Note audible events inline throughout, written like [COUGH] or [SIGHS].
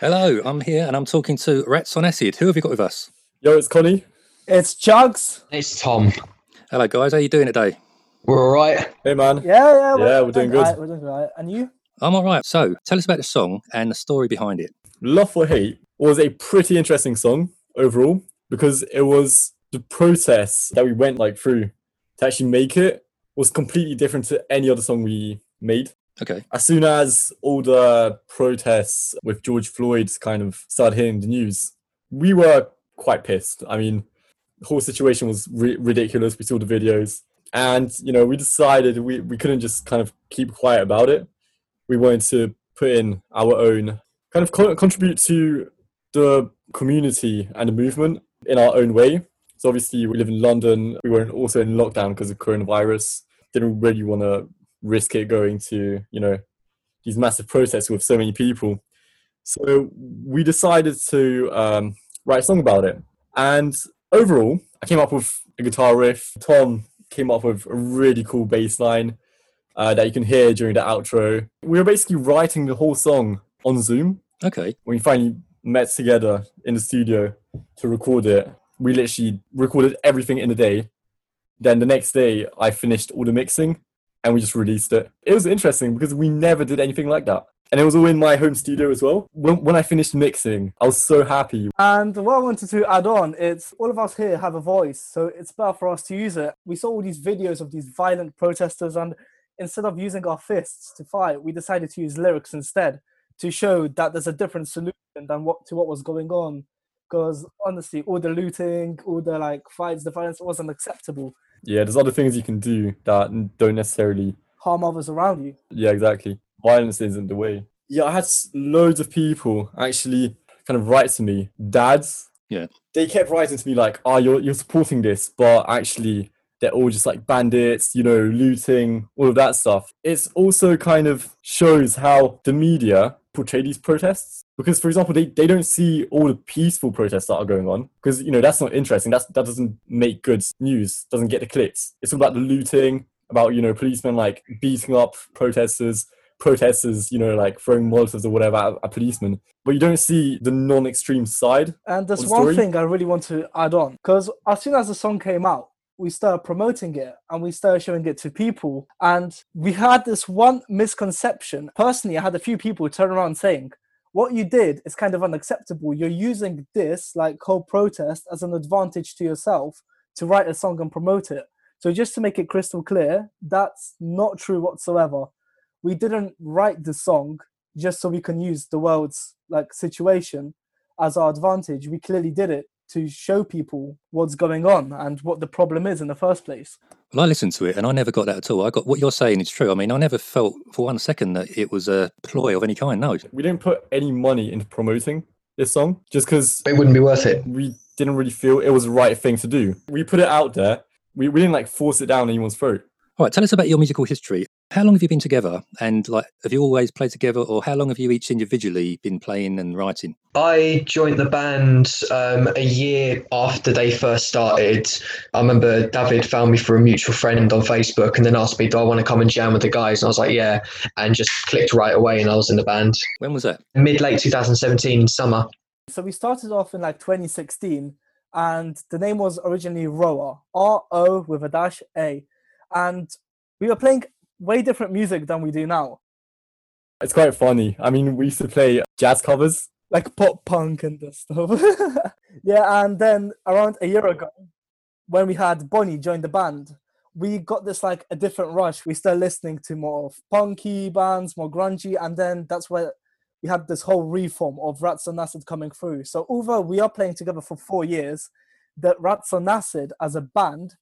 Hello, I'm here and I'm talking to Rats on Acid. Who have you got with us? Yo, it's Connie. It's Chugs. It's Tom. Hello, guys. How are you doing today? We're all right. Hey, man. Yeah, yeah, Yeah, we're doing good. alright, we're doing all right. And you? I'm all right. So, tell us about the song and the story behind it. Love for Hate was a pretty interesting song overall because it was the process that we went like through to actually make it was completely different to any other song we made. Okay. As soon as all the protests with George Floyd kind of started hitting the news, we were quite pissed. I mean, the whole situation was ri- ridiculous. We saw the videos, and you know, we decided we, we couldn't just kind of keep quiet about it. We wanted to put in our own kind of co- contribute to the community and the movement in our own way. So obviously, we live in London. We were also in lockdown because of coronavirus. Didn't really want to risk it going to you know these massive protests with so many people. So we decided to um, write a song about it. And overall, I came up with a guitar riff. Tom came up with a really cool bass line uh, that you can hear during the outro. We were basically writing the whole song on Zoom Okay. when we finally met together in the studio to record it. We literally recorded everything in a day. Then the next day, I finished all the mixing and we just released it. It was interesting because we never did anything like that. And it was all in my home studio as well. When, when I finished mixing, I was so happy. And what I wanted to add on, it's all of us here have a voice, so it's better for us to use it. We saw all these videos of these violent protesters, and instead of using our fists to fight, we decided to use lyrics instead to show that there's a different solution than what to what was going on. Because honestly, all the looting, all the like fights, the violence wasn't acceptable. Yeah, there's other things you can do that don't necessarily Harm others around you. Yeah, exactly. Violence isn't the way. Yeah, I had loads of people actually kind of write to me, dads. Yeah. They kept writing to me like, "Oh, you're you're supporting this, but actually they're all just like bandits, you know, looting, all of that stuff." It's also kind of shows how the media portray these protests because, for example, they, they don't see all the peaceful protests that are going on because you know that's not interesting. That's that doesn't make good news. Doesn't get the clicks. It's all about the looting, about you know policemen like beating up protesters protesters you know like throwing molotovs or whatever at, at policemen but you don't see the non-extreme side And there's the one story? thing I really want to add on because as soon as the song came out, we started promoting it and we started showing it to people. And we had this one misconception. Personally, I had a few people turn around saying, What you did is kind of unacceptable. You're using this, like, whole protest as an advantage to yourself to write a song and promote it. So, just to make it crystal clear, that's not true whatsoever. We didn't write the song just so we can use the world's like situation as our advantage. We clearly did it to show people what's going on and what the problem is in the first place. Well, I listened to it and I never got that at all. I got what you're saying is true. I mean, I never felt for one second that it was a ploy of any kind. No. we didn't put any money into promoting this song just because It wouldn't be worth it. we didn't really feel it was the right thing to do we put it out there we, we didn't like force it down anyone's throat All right. Tell us about your musical history. How long have you been together? And like, have you always played together, or how long have you each individually been playing and writing? I joined the band um, a year after they first started. I remember David found me through a mutual friend on Facebook and then asked me, Do I want to come and jam with the guys? And I was like, Yeah, and just clicked right away and I was in the band. When was that? Mid late 2017 summer. So we started off in like 2016 and the name was originally Roa, R O with a dash A. And we were playing way different music than we do now, it's quite funny i mean we used to play jazz covers like pop punk and stuff. [LAUGHS] yeah, and then around a year ago, when we had Bonnie join the band, we got this like a different rush. We started listening to more of punky bands, more grungy, and then that's where we had this whole reform of Rats on Acid coming through. So although we are playing together for four years, that Rats on Acid as a band,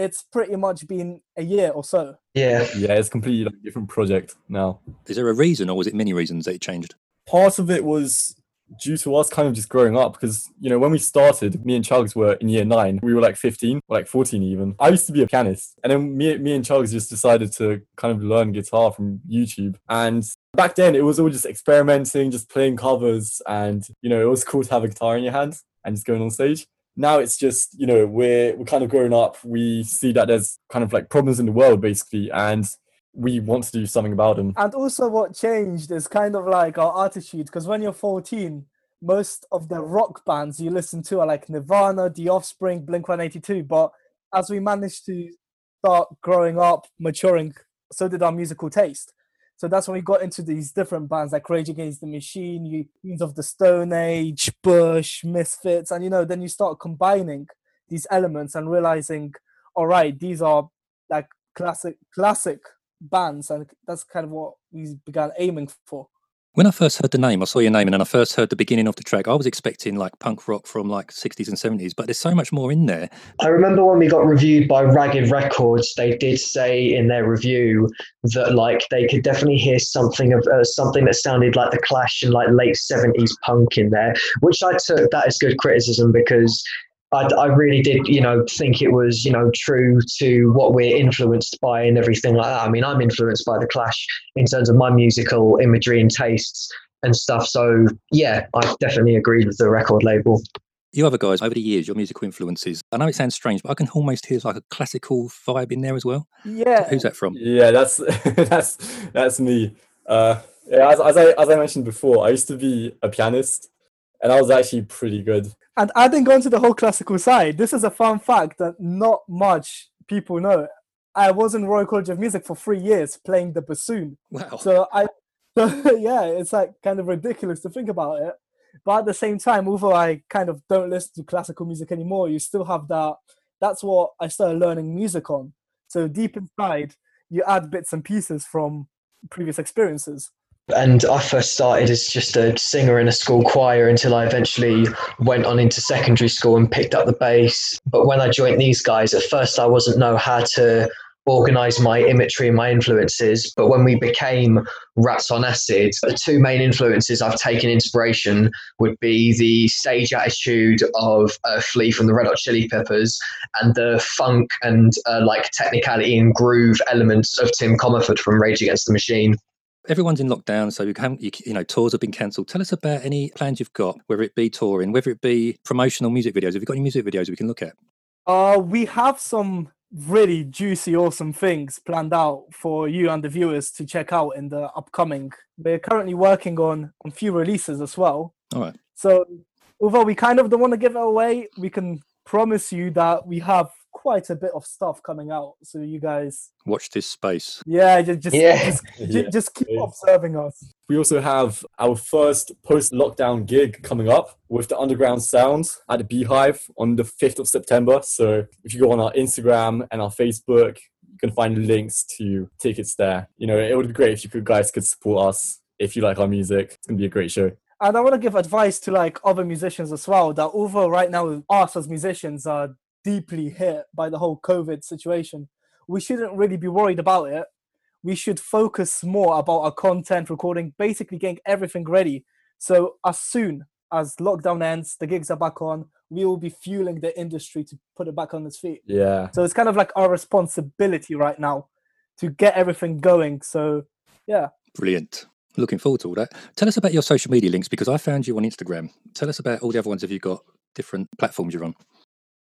it's pretty much been a year or so. Yeah. yeah it's completely like a different project now Is there a reason, or was it many reasons that it changed? part of it was due to us kind of just growing up because you know when we started me and chugs were in year nine we were like 15 or like 14 even i used to be a pianist and then me, me and chugs just decided to kind of learn guitar from youtube and back then it was all just experimenting just playing covers and you know it was cool to have a guitar in your hand and just going on stage now it's just you know we're we're kind of growing up we see that there's kind of like problems in the world basically and we want to do something about them. And also, what changed is kind of like our attitude because when you're 14, most of the rock bands you listen to are like Nirvana, The Offspring, Blink 182. But as we managed to start growing up, maturing, so did our musical taste. So that's when we got into these different bands like Rage Against the Machine, Queens of the Stone Age, Bush, Misfits, and you know, then you start combining these elements and realizing, all right, these are like classic, classic bands, and that's kind of what we began aiming for. When I first heard the name, I saw your name, and then I first heard the beginning of the track. I was expecting like punk rock from like 60s and 70s, but there's so much more in there. I remember when we got reviewed by Ragged Records, they did say in their review that like they could definitely hear something of uh, something that sounded like the Clash and like late 70s punk in there, which I took that as good criticism because I, I, really did, you know, think it was, you know, true to what we're influenced by and everything like that. I mean, I'm influenced by the Clash in terms of my musical imagery and tastes and stuff. So yeah, I definitely agreed with the record label. You other guys, over the years, your musical influences. I know it sounds strange, but I can almost hear like a classical vibe in there as well. Yeah. Who's that from? Yeah, that's [LAUGHS] that's that's me. Uh, yeah, as, as I as I mentioned before, I used to be a pianist, and I was actually pretty good. And adding on to the whole classical side, this is a fun fact that not much people know. I was in Royal College of Music for three years playing the bassoon. Wow. So I, so [LAUGHS] yeah, it's like kind of ridiculous to think about it. But at the same time, although I kind of don't listen to classical music anymore, you still have that. That's what I started learning music on. So deep inside, you add bits and pieces from previous experiences and I first started as just a singer in a school choir until I eventually went on into secondary school and picked up the bass. But when I joined these guys, at first I wasn't know how to organize my imagery and my influences. But when we became Rats on Acid, the two main influences I've taken inspiration would be the stage attitude of uh, Flea from the Red Hot Chili Peppers and the funk and uh, like technicality and groove elements of Tim Commerford from Rage Against the Machine everyone's in lockdown, so you can you, you know tours have been cancelled. Tell us about any plans you've got, whether it be touring, whether it be promotional music videos. Have you got any music videos we can look at? Uh, we have some really juicy, awesome things planned out for you and the viewers to check out in the upcoming. We're currently working on on few releases as well. All right. So although we kind of don't want to give it away, we can promise you that we have quite a bit of stuff coming out. So you guys watch this space. Yeah, just just yeah. just, [LAUGHS] yeah. just keep observing us. We also have our first post-lockdown gig coming up with the Underground Sound at the Beehive on the 5th of September. So if you go on our Instagram and our Facebook, you can find links to tickets there. You know, it would be great if you could guys could support us if you like our music. It's gonna be a great show. And I want to give advice to like other musicians as well that although right now us as musicians are deeply hit by the whole COVID situation, we shouldn't really be worried about it. We should focus more about our content recording, basically getting everything ready. So as soon as lockdown ends, the gigs are back on, we will be fueling the industry to put it back on its feet. Yeah. So it's kind of like our responsibility right now to get everything going. So yeah. Brilliant. Looking forward to all that. Tell us about your social media links because I found you on Instagram. Tell us about all the other ones. Have you got different platforms you're on?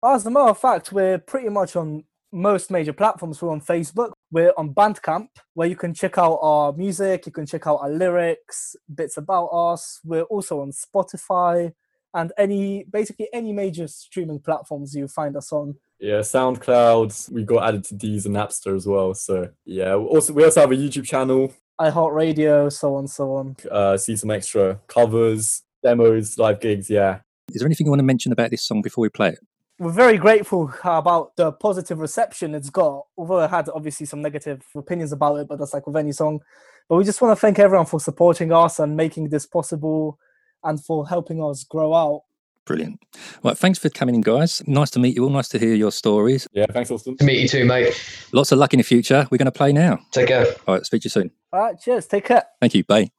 As a matter of fact, we're pretty much on most major platforms. We're on Facebook, we're on Bandcamp, where you can check out our music, you can check out our lyrics, bits about us. We're also on Spotify and any basically any major streaming platforms you find us on. Yeah, SoundCloud. We got added to Deez and Napster as well. So yeah, also we also have a YouTube channel. iHeartRadio, so on, so on. Uh, see some extra covers, demos, live gigs. Yeah. Is there anything you want to mention about this song before we play it? We're very grateful about the positive reception it's got. Although I had obviously some negative opinions about it, but that's like with any song. But we just want to thank everyone for supporting us and making this possible and for helping us grow out. Brilliant. Right, thanks for coming in, guys. Nice to meet you all. Nice to hear your stories. Yeah, thanks, Austin. To meet you too, mate. Lots of luck in the future. We're going to play now. Take care. All right, speak to you soon. All right, cheers. Take care. Thank you. Bye.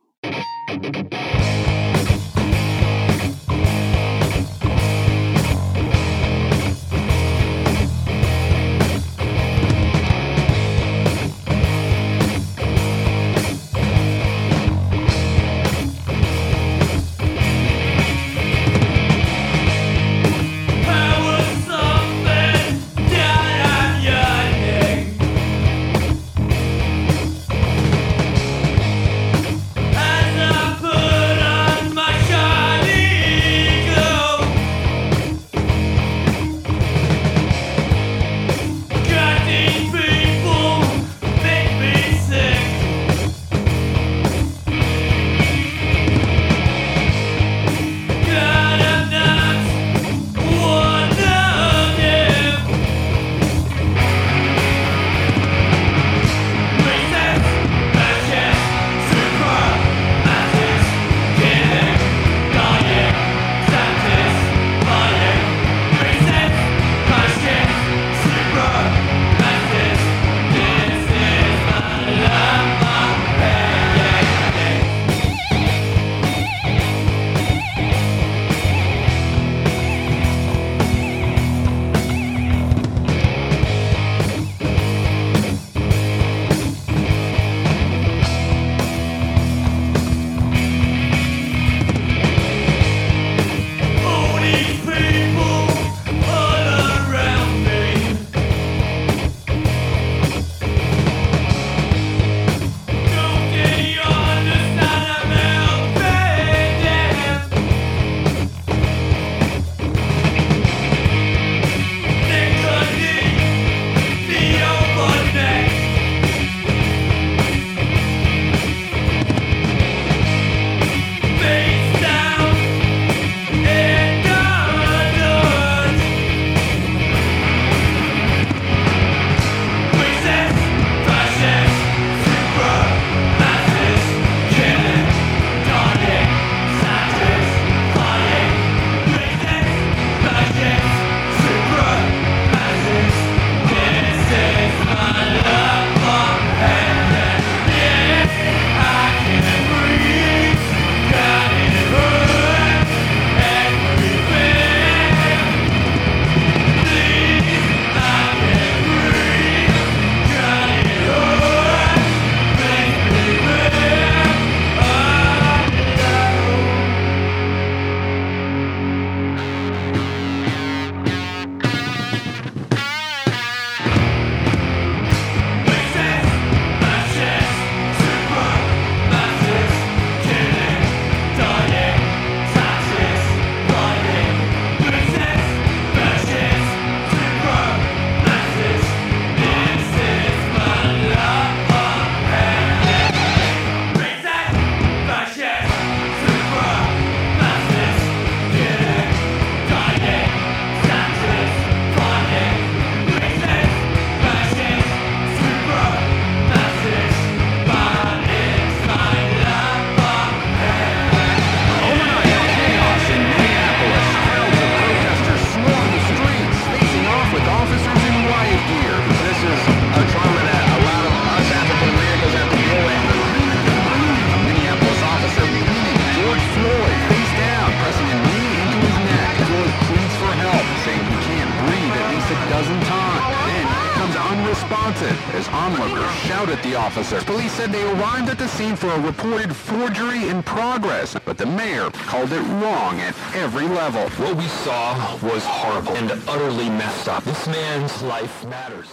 Officer. Police said they arrived at the scene for a reported forgery in progress, but the mayor called it wrong at every level. What we saw was horrible and utterly messed up. This man's life matters.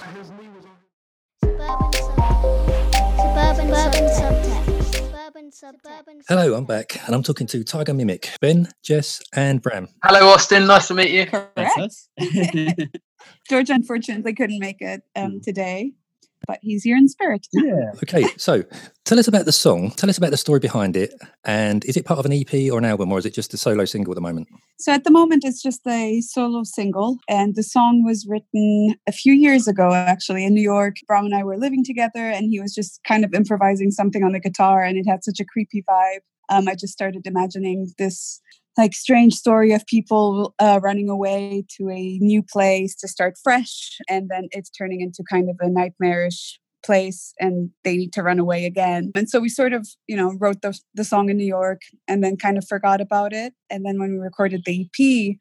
Suburban subtext. Suburban subtext. Hello, I'm back, and I'm talking to Tiger Mimic, Ben, Jess, and Bram. Hello, Austin. Nice to meet you. Correct. [LAUGHS] [LAUGHS] George unfortunately couldn't make it um, today, but he's here in spirit. Yeah. Okay, so tell us about the song. Tell us about the story behind it, and is it part of an EP or an album, or is it just a solo single at the moment? So at the moment, it's just a solo single, and the song was written a few years ago, actually, in New York. Bram and I were living together, and he was just kind of improvising something on the guitar, and it had such a creepy vibe. Um, I just started imagining this like strange story of people uh, running away to a new place to start fresh, and then it's turning into kind of a nightmarish place and they need to run away again. And so we sort of, you know, wrote the, the song in New York and then kind of forgot about it. And then when we recorded the EP,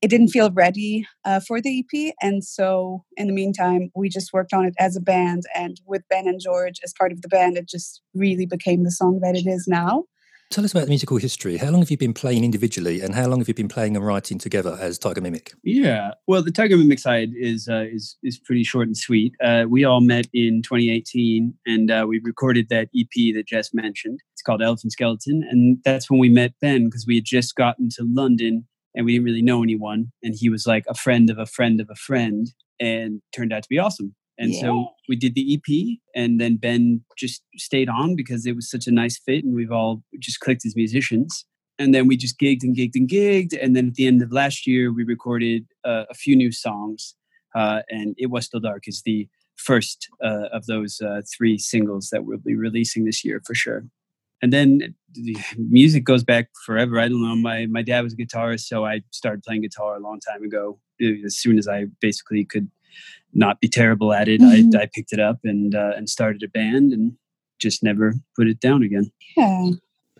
it didn't feel ready uh, for the EP. And so in the meantime, we just worked on it as a band. And with Ben and George as part of the band, it just really became the song that it is now. Tell us about the musical history. How long have you been playing individually, and how long have you been playing and writing together as Tiger Mimic? Yeah, well, the Tiger Mimic side is uh, is is pretty short and sweet. Uh, we all met in 2018, and uh, we recorded that EP that Jess mentioned. It's called Elephant Skeleton, and that's when we met Ben because we had just gotten to London and we didn't really know anyone, and he was like a friend of a friend of a friend, and turned out to be awesome. And Yeah. so we did the EP, and then Ben just stayed on because it was such a nice fit, and we've all just clicked as musicians. And then we just gigged and gigged and gigged. And then at the end of last year, we recorded uh, a few new songs. Uh, and It Was Still Dark is the first uh, of those uh, three singles that we'll be releasing this year for sure. And then the music goes back forever. I don't know. My, my dad was a guitarist, so I started playing guitar a long time ago. Uh, As soon as I basically could not be terrible at it, Mhm. I, I picked it up and uh, and started a band and just never put it down again. Yeah.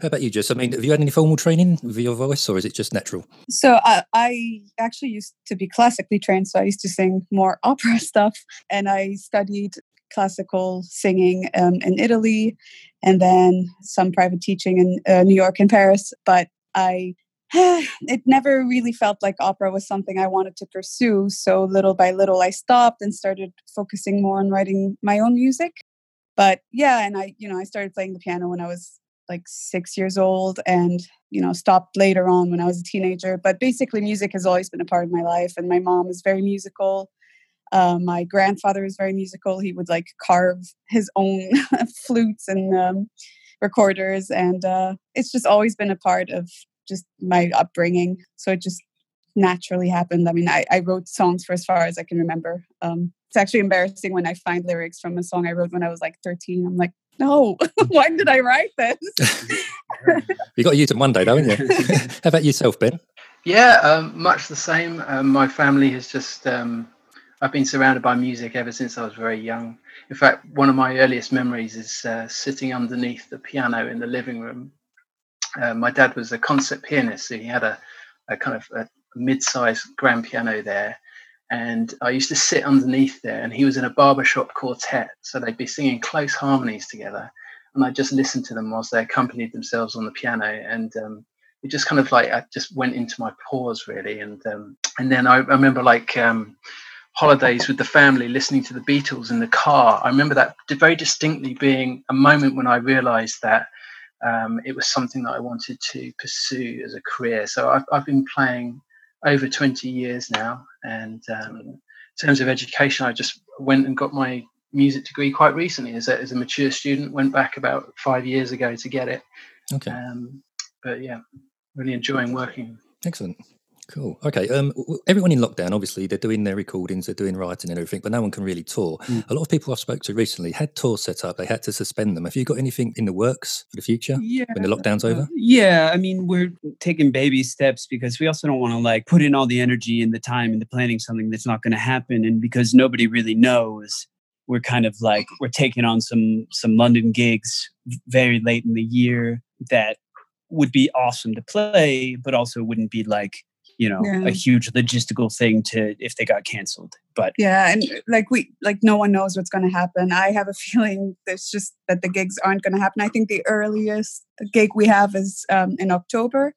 How about you, Jess? I mean, have you had any formal training with your voice, or is it just natural? So I, I actually used to be classically trained, so I used to sing more [LAUGHS] opera stuff, and I studied classical singing um, in Italy, and then some private teaching in uh, New York and Paris. But I, [SIGHS] it never really felt like opera was something I wanted to pursue. So little by little, I stopped and started focusing more on writing my own music. But yeah, and I, you know, I started playing the piano when I was like six years old and you know stopped later on when i was a teenager but basically music has always been a part of my life and my mom is very musical um, my grandfather is very musical he would like carve his own [LAUGHS] flutes and um, recorders and uh, it's just always been a part of just my upbringing so it just naturally happened i mean i, I wrote songs for as far as i can remember um, it's actually embarrassing when i find lyrics from a song i wrote when i was like 13 i'm like no [LAUGHS] why did i write this [LAUGHS] [LAUGHS] You got to use them one day, though, haven't you? How about yourself, Ben? Yeah, um, much the same. Um, my family has just, um, I've been surrounded by music ever since I was very young. In fact, one of my earliest memories is uh, sitting underneath the piano in the living room. Uh, my dad was a concert pianist, so he had a, a kind of a mid-sized grand piano there. And I used to sit underneath there, and he was in a barbershop quartet, so they'd be singing close harmonies together. And I just listened to them whilst they accompanied themselves on the piano, and um, it just kind of like I just went into my pores really, and um, and then I, I remember like um, holidays with the family, listening to the Beatles in the car. I remember that very distinctly being a moment when I realised that um, it was something that I wanted to pursue as a career. So I've I've been playing over 20 years now, and um, in terms of education, I just went and got my music degree quite recently as a, as a mature student. Went back about five years ago to get it. Okay, Um, but yeah, really enjoying working. excellent. Cool. Okay. Um, everyone in lockdown, obviously, they're doing their recordings, they're doing writing and everything, but no one can really tour. Mm. A lot of people I've spoke to recently had tours set up. They had to suspend them. Have you got anything in the works for the future Yeah. when the lockdown's Uh, over? yeah, I mean, we're taking baby steps because we also don't want to like put in all the energy and the time into planning something that's not going to happen. And because nobody really knows, we're kind of like we're taking on some some London gigs very late in the year that would be awesome to play, but also wouldn't be like you know Yeah. a huge logistical thing to if they got canceled. But Yeah, and like we like no one knows what's going to happen. I have a [LAUGHS] feeling there's just that the gigs aren't going to happen. I think the earliest gig we have is um, in October,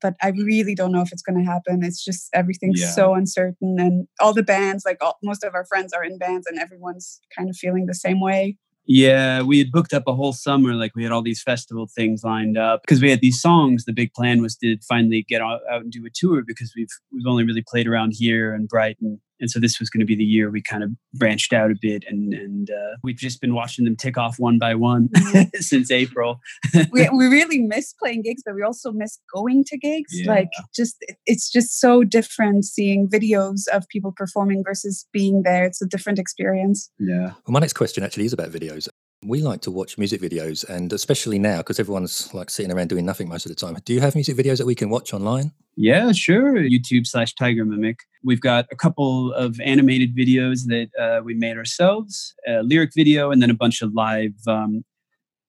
but I really don't know if it's going to happen. It's just everything's Yeah. so uncertain, and all the bands, like all, most of our friends, are in bands, and everyone's kind of feeling the same way. Yeah, we had booked up a whole summer. Like we had all these festival things lined up because we had these songs. The big plan was to finally get out, and do a tour because we've we've only really played around here and Brighton, and so this was going to be the year we kind of branched out a bit. And and uh, we've just been watching them tick off one by one [LAUGHS] since April. [LAUGHS] we, we really miss playing gigs, but we also miss going to gigs. Yeah. Like, just it's just so different seeing videos of people performing versus being there. It's a different experience. Yeah. Well, my next question actually is about videos. We like to watch music videos, and especially now because everyone's like sitting around doing nothing most of the time. Do you have music videos that we can watch online? Yeah, sure. YouTube slash Tiger Mimic. We've got a couple of animated videos that uh, we made ourselves, a lyric video, and then a bunch of live, um,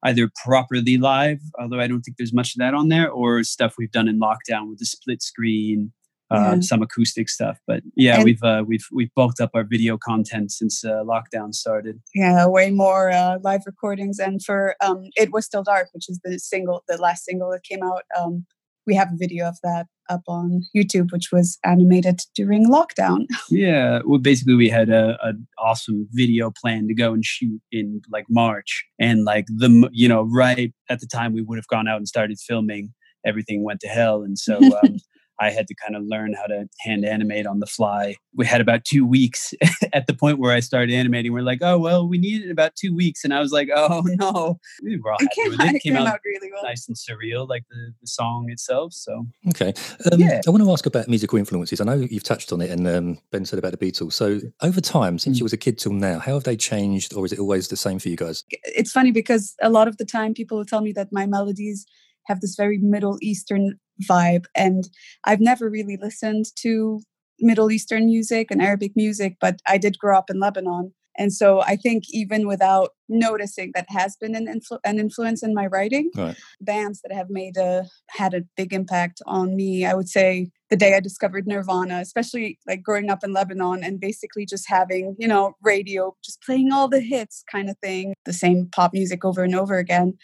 either properly live, although I don't think there's much of that on there, or stuff we've done in lockdown with the split screen, uh, Yeah. some acoustic stuff. But yeah, And- we've uh, we've we've bulked up our video content since uh, lockdown started. Yeah, way more uh, live recordings. And for um, "It Was Still Dark," which is the single, the last single that came out, um, we have a video of that up on YouTube, which was animated during lockdown. [LAUGHS] Yeah, well, basically, we had a an awesome video plan to go and shoot in like March, and like the you know right at the time we would have gone out and started filming, everything went to hell, and so [LAUGHS] um, I had to kind of learn how to hand animate on the fly. We had about two weeks [LAUGHS] at the point where I started animating. We're like, oh well, we needed about two weeks, and I was like, [LAUGHS] oh no, we were all It happy came, with out, it. it came out really well. nice and surreal, like the, the song itself. So Okay. Um, Yeah. I want to ask about musical influences. I know you've touched on it, and um, Ben said about the Beatles. So, over time, since Mm. you was a kid till now, how have they changed, or is it always the same for you guys? it's funny because a lot of the time people will tell me that my melodies have this very Middle Eastern vibe, and I've never really listened to Middle Eastern music and Arabic music, but I did grow up in Lebanon. And so I think even without noticing that has been an, influ- an influence in my writing, Right. bands that have made a had a big impact on me. I would say the day I discovered Nirvana, especially like growing up in Lebanon and basically just having, you know, radio, just playing all the hits kind of thing, the same pop music over and over again.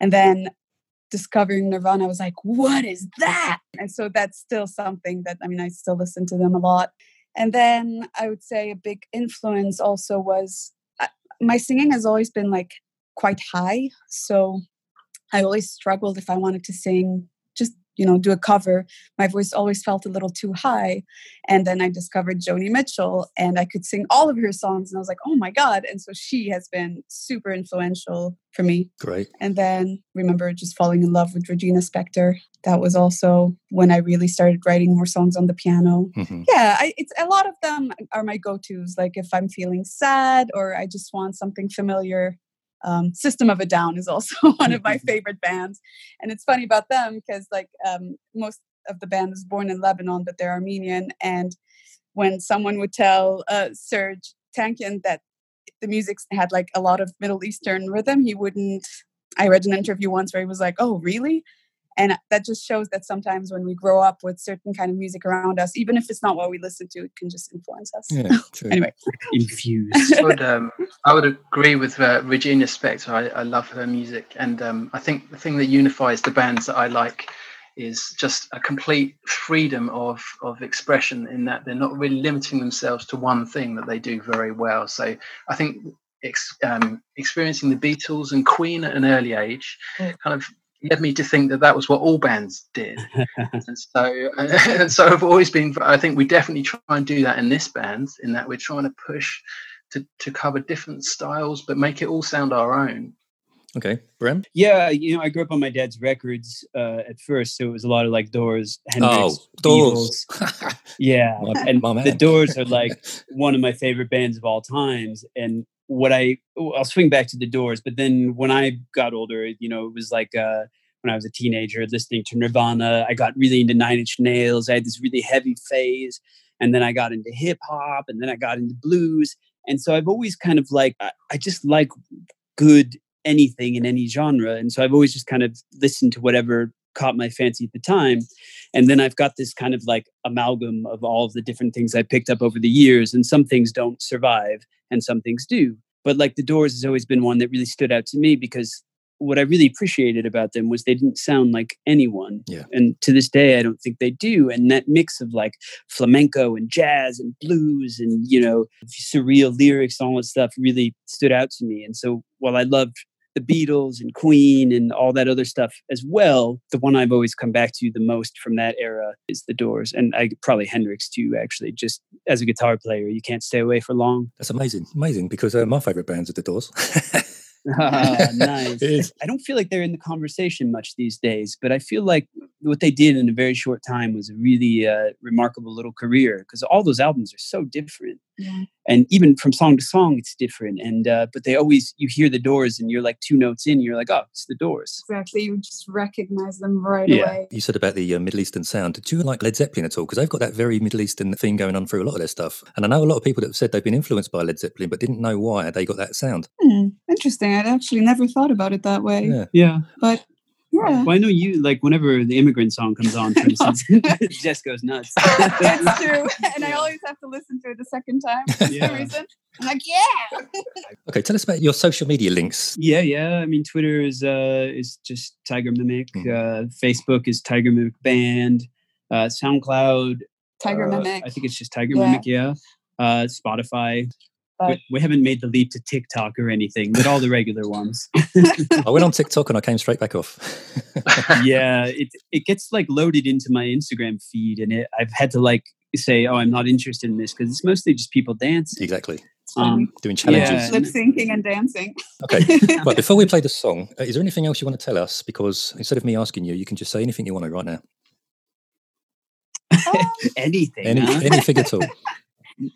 And then discovering Nirvana, I was like, what is that? And so that's still something that I mean, I still listen to them a lot. And then I would say a big influence also was uh, my singing has always been like quite high. So I always struggled if I wanted to sing, you know, do a cover. My voice always felt a little too high. And then I discovered Joni Mitchell and I could sing all of her songs. And I was like, oh my God. And so she has been super influential for me. Great. And then remember just falling in love with Regina Spektor. That was also when I really started writing more songs on the piano. Mhm. Yeah, I, it's a lot of them are my go-tos. Like if I'm feeling sad or I just want something familiar. Um, System of a Down is also [LAUGHS] one of my favorite bands, and it's funny about them because like um, most of the band was born in Lebanon, but they're Armenian. And when someone would tell uh, Serj Tankian that the music had like a lot of Middle Eastern rhythm, he wouldn't. I read an interview once where he was like, "Oh, really?" And that just shows that sometimes when we grow up with certain kind of music around us, even if it's not what we listen to, it can just influence us. Yeah, [LAUGHS] true. anyway, infused. I [LAUGHS] would, um, I would agree with uh, Regina Spektor. I, I love her music, and um, I think the thing that unifies the bands that I like is just a complete freedom of of expression. In that they're not really limiting themselves to one thing that they do very well. So I think ex, um, experiencing the Beatles and Queen at an early age Mm. kind of led me to think that that was what all bands did. [LAUGHS] and so and [LAUGHS] so I've always been I think we definitely try and do that in this band in that we're trying to push to, to cover different styles but make it all sound our own Okay, Bram. Yeah, you know, I grew up on my dad's records uh, at first, so it was a lot of like Doors, Hendrix, Oh, Doors. Yeah, [LAUGHS] My- and my the. Doors are like one of my favorite bands of all times. And what I I'll swing back to the Doors, but then when I got older, you know, it was like uh, when I was a teenager listening to Nirvana. I got really into Nine Inch Nails. I had this really heavy phase, and then I got into hip hop, and then I got into blues. And so I've always kind of like I, just like good anything in any genre. And so I've always just kind of listened to whatever caught my fancy at the time. And then I've got this kind of like amalgam of all of the different things I picked up over the years, and some things don't survive and some things do. But like the Doors has always been one that really stood out to me because what I really appreciated about them was they didn't sound like anyone. Yeah. And to this day, I don't think they do. And that mix of like flamenco and jazz and blues and, you know, surreal lyrics, all that stuff really stood out to me. And so while I loved the Beatles and Queen and all that other stuff as well, the one I've always come back to the most from that era is the Doors. And I probably Hendrix too, actually. Just as a guitar player, you can't stay away for long. That's amazing, amazing. Because uh, my favorite bands are the Doors. [LAUGHS] Ah, nice. [LAUGHS] I don't feel like they're in the conversation much these days, but I feel like what they did in a very short time was a really uh, remarkable little career because all those albums are so different, Yeah. and even from song to song, it's different. And uh, but they always you hear the Doors, and you're like two notes in, you're like, oh, it's the Doors. Exactly. You just recognize them right Yeah. away. You said about the uh, Middle Eastern sound. Did you like Led Zeppelin at all? Because they've got that very Middle Eastern theme going on through a lot of their stuff. And I know a lot of people that have said they've been influenced by Led Zeppelin, but didn't know why they got that sound. Hmm, interesting. I'd actually never thought about it that way. Yeah. Yeah. But yeah. Well, I know you like whenever the immigrant song comes on, for [LAUGHS] instance, [LAUGHS] Jess [LAUGHS] goes nuts. it's true. And I always have to listen to it a second time for Yeah. some reason. I'm like, yeah. Okay, tell us about your social media links. Yeah, yeah. I mean, Twitter is uh is just Tiger Mimic. Uh, Facebook is Tiger Mimic Band. Uh, SoundCloud. Tiger uh, Mimic. I think it's just Tiger Yeah. Mimic. Yeah. Uh, Spotify. But- We, we haven't made the leap to TikTok or anything, but all the regular ones. I went on TikTok and I came straight back off. [LAUGHS] yeah, it it gets like loaded into my Instagram feed, and it, I've had to like say, "Oh, I'm not interested in this" because it's mostly just people dancing. exactly. Um, Doing challenges. Yeah. Lip syncing and dancing. Okay, [LAUGHS] but before we play the song, uh, is there anything else you want to tell us? Because instead of me asking you, you can just say anything you want to right now. [LAUGHS] anything. Any, huh? anything at all.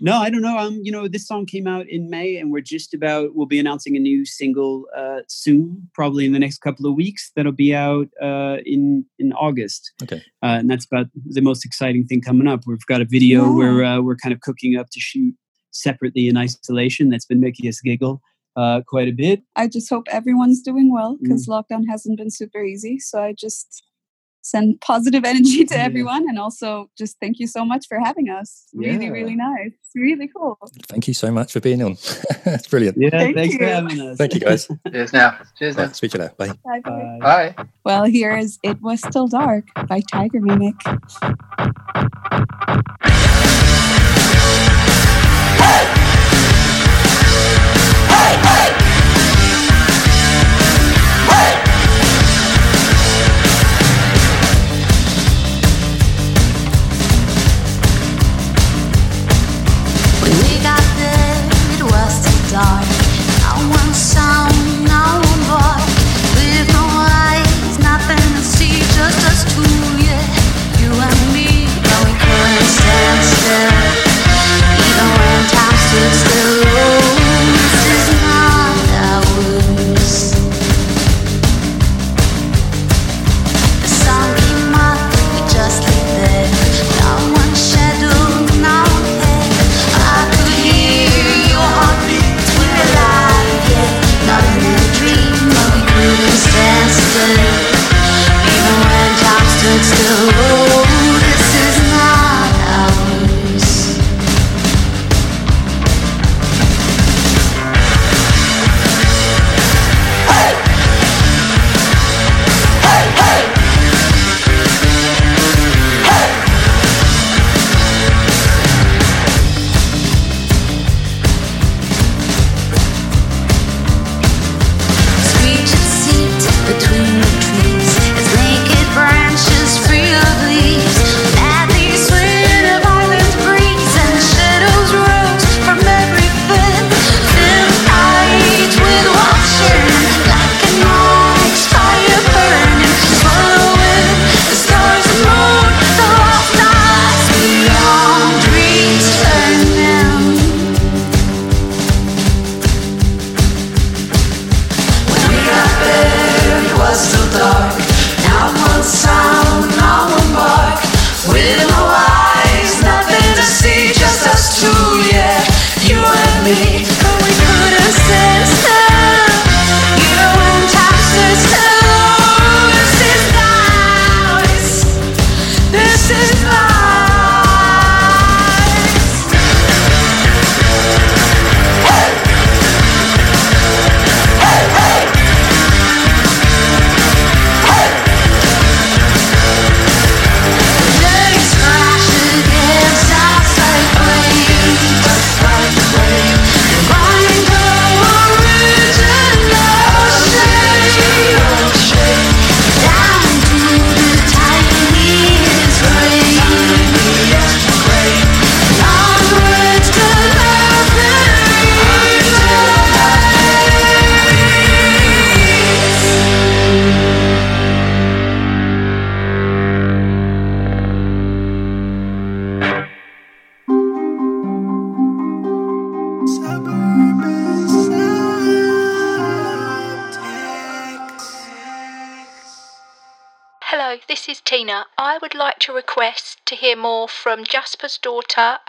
No, I don't know. Um, you know, this song came out in May, and we're just about. We'll be announcing a new single uh, soon, probably in the next couple of weeks. That'll be out uh, in in August, Okay. uh, and that's about the most exciting thing coming up. We've got a video Yeah. where uh, we're kind of cooking up to shoot separately in isolation. That's been making us giggle uh, quite a bit. I just hope everyone's doing well Mm. because lockdown hasn't been super easy. So I just send positive energy to Yeah. everyone and also just thank you so much for having us. Really, Yeah. really nice. It's Really cool. Thank you so much for being on. [LAUGHS] it's brilliant. Yeah, Thank thanks for you. having us. Thank you, guys. Cheers now. Cheers now. Speak to you later. Bye. Bye bye. Bye. Bye. Well, here is It Was Still Dark by Tiger Mimic.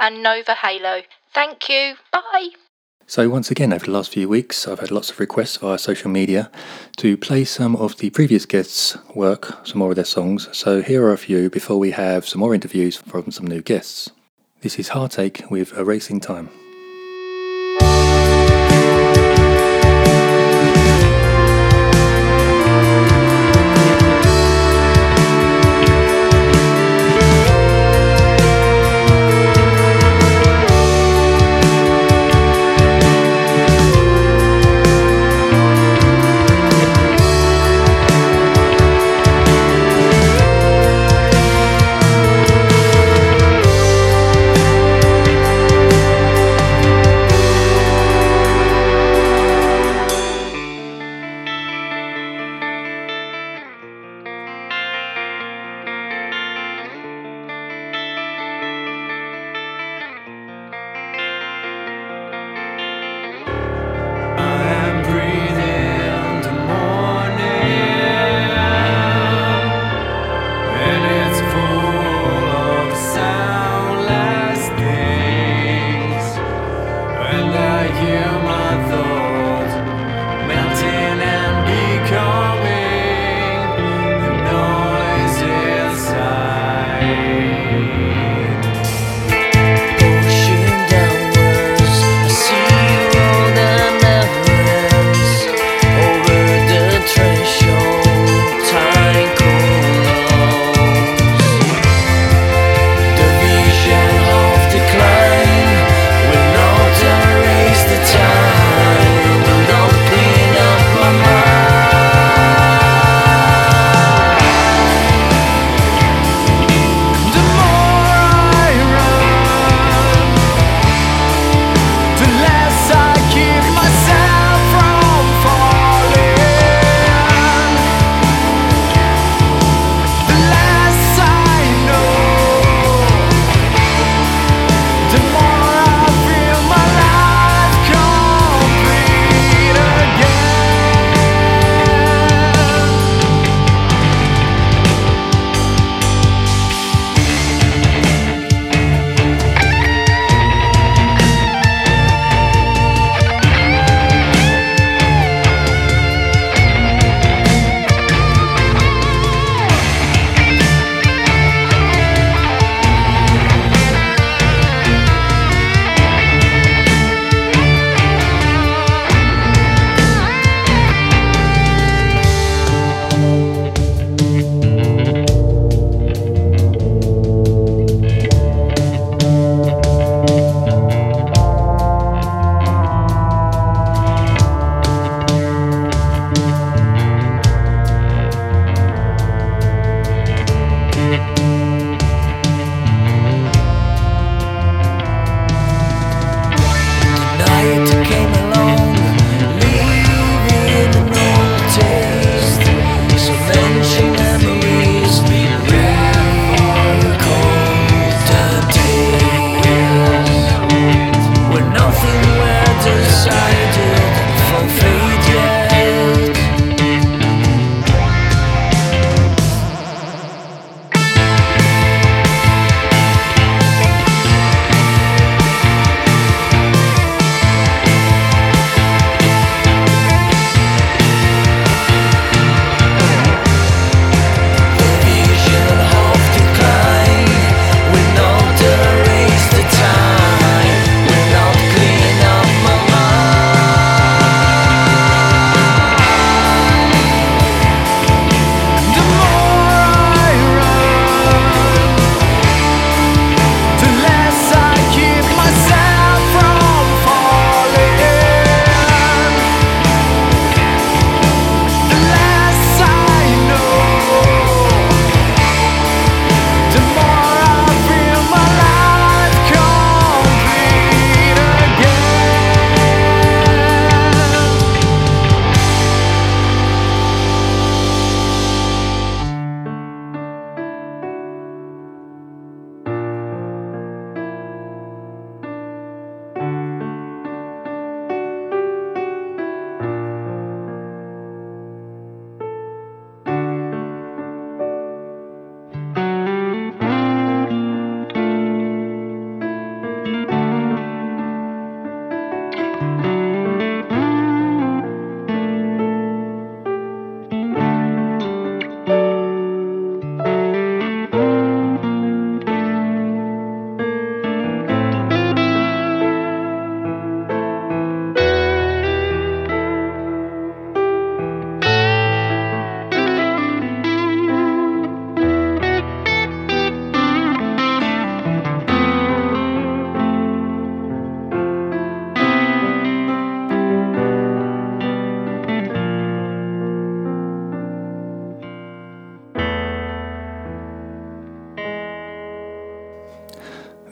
And Nova Halo. Thank you. Bye. So, once again, over the last few weeks, I've had lots of requests via social media to play some of the previous guests' work, some more of their songs. So, here are a few before we have some more interviews from some new guests. This is Heartache with Erasing Time.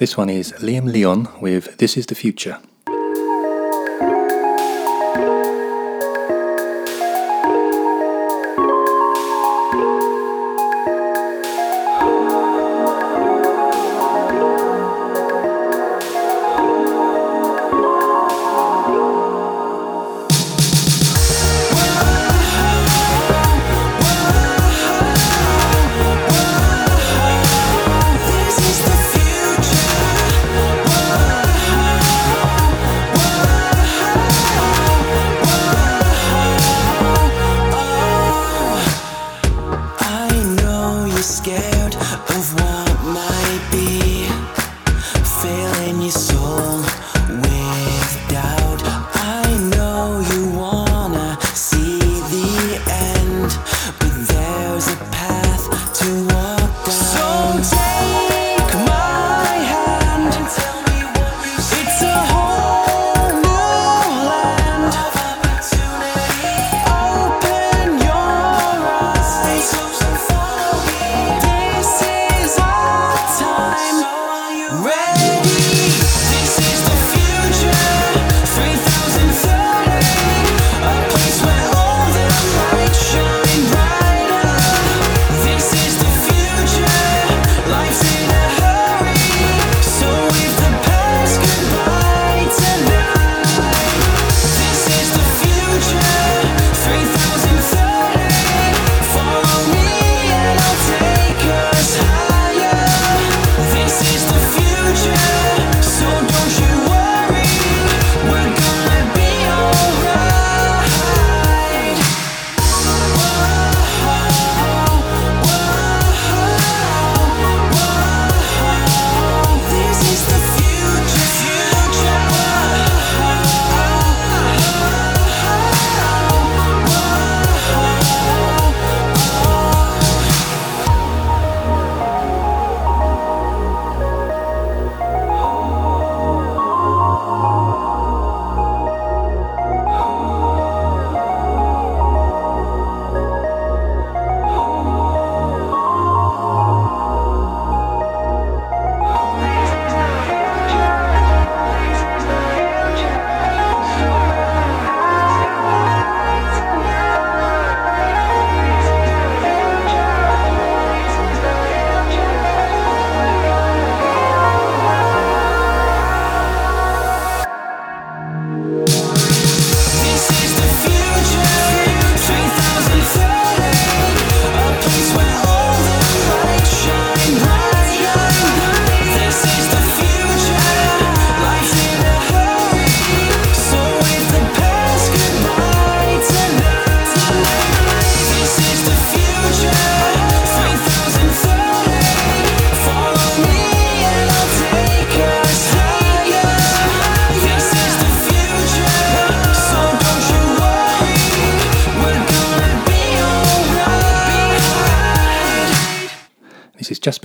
This one is Liam Leon with This is the Future.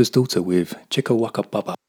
Jasper's Daughter with Chickawaka Baba.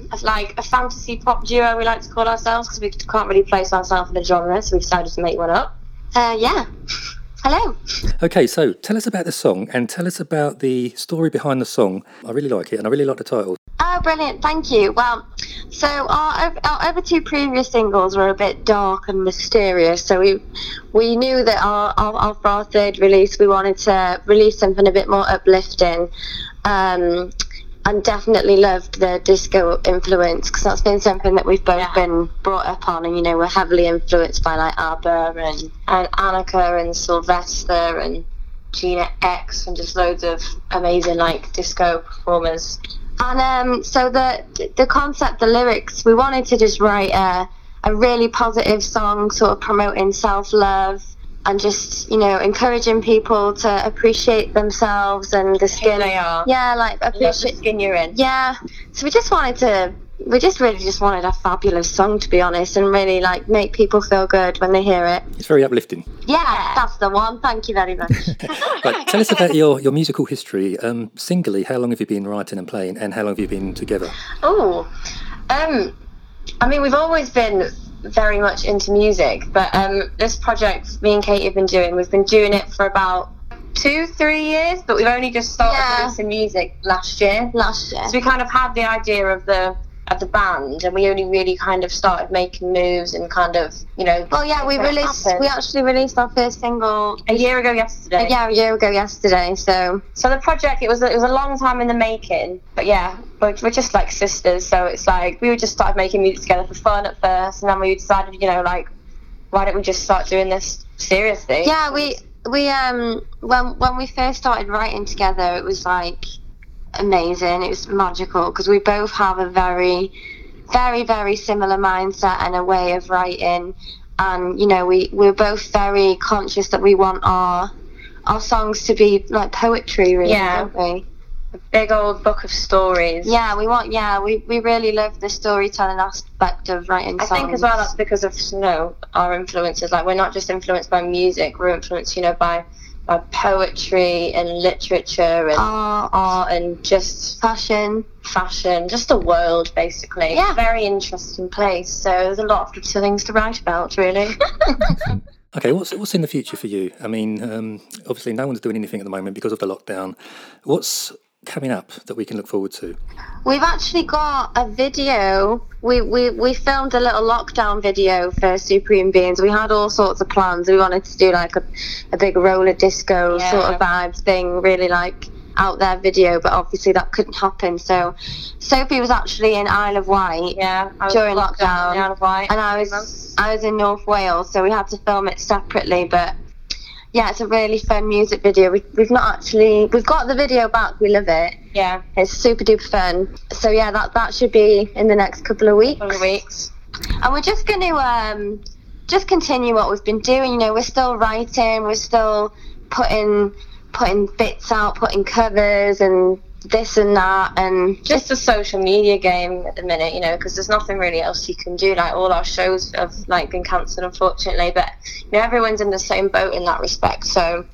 Um, like a fantasy pop duo. We like to call ourselves because we can't really place ourselves in a genre, so we decided to make one up. Uh, yeah. [LAUGHS] Hello. Okay, so tell us about the song and tell us about the story behind the song. I really like it and I really like the title. Oh, brilliant! Thank you. Well, so our, our other two previous singles were a bit dark and mysterious. So we we knew that our, our, our for our third release we wanted to release something a bit more uplifting. Um, and definitely loved the disco influence because that's been something that we've both been brought up on, and you know we're heavily influenced by like ABBA and and Annika and Sylvester and Gina X and just loads of amazing like disco performers. And um, so the the concept, the lyrics, we wanted to just write a a really positive song, sort of promoting self love and just you know encouraging people to appreciate themselves and the skin they are. Yeah, like appreciate the skin you're in. Yeah. So we just wanted to. We just really just wanted a fabulous song to be honest, and really like make people feel good when they hear it. It's very uplifting. Yeah, that's the one. Thank you very much. [LAUGHS] Right, tell us about your, your musical history. Um, singly, how long have you been writing and playing and how long have you been together? Oh, um, I mean, we've always been very much into music, but um, this project me and Katie have been doing, we've been doing it for about two, three years, but we've only just started releasing music last year. Last year. So we kind of had the idea of the of the band, and we only really kind of started making moves and kind of, you know. Well, yeah, we released. happened. We actually released our first single A year ago yesterday. Yeah, a year ago yesterday. So, So the project it was it was a long time in the making, but yeah, we're, we're just like sisters. So it's like we would just started making music together for fun at first, and then we decided, you know, like why don't we just start doing this seriously? Yeah, we we um when when we first started writing together, it was like amazing. It was magical because we both have a very, very, very similar mindset and a way of writing, and you know we we're both very conscious that we want our our songs to be like poetry, really, Yeah. don't we? A big old book of stories. Yeah, we want. Yeah, we, we really love the storytelling aspect of writing I songs. think as well that's because of you know our influences. Like we're not just influenced by music; we're influenced, you know, by by poetry and literature and art, art and just fashion, fashion, just the world basically. Yeah. Very interesting place. So there's a lot of things to write about, really. [LAUGHS] [LAUGHS] Okay, what's what's in the future for you? I mean, um, obviously, no one's doing anything at the moment because of the lockdown. What's coming up that we can look forward to? We've actually got a video. We, we we filmed a little lockdown video for Supreme Beings. We had all sorts of plans. We wanted to do like a, a big roller disco Yeah. sort of vibe thing, really like out there video, but obviously that couldn't happen. So Sophie was actually in Isle of Wight yeah, during locked lockdown, in Isle of Wight. and I was I was in North Wales, so we had to film it separately. But yeah, it's a really fun music video. We, we've not actually we've got the video back. We love it. Yeah, It's super duper fun. So yeah, that that should be in the next couple of weeks. couple of weeks. And we're just going to um, just continue what we've been doing. You know, we're still writing, we're still putting putting bits out, putting covers and this and that, and Just a social media game at the minute, you know, because there's nothing really else you can do. Like all our shows have like been cancelled, unfortunately. But you know, everyone's in the same boat in that respect. So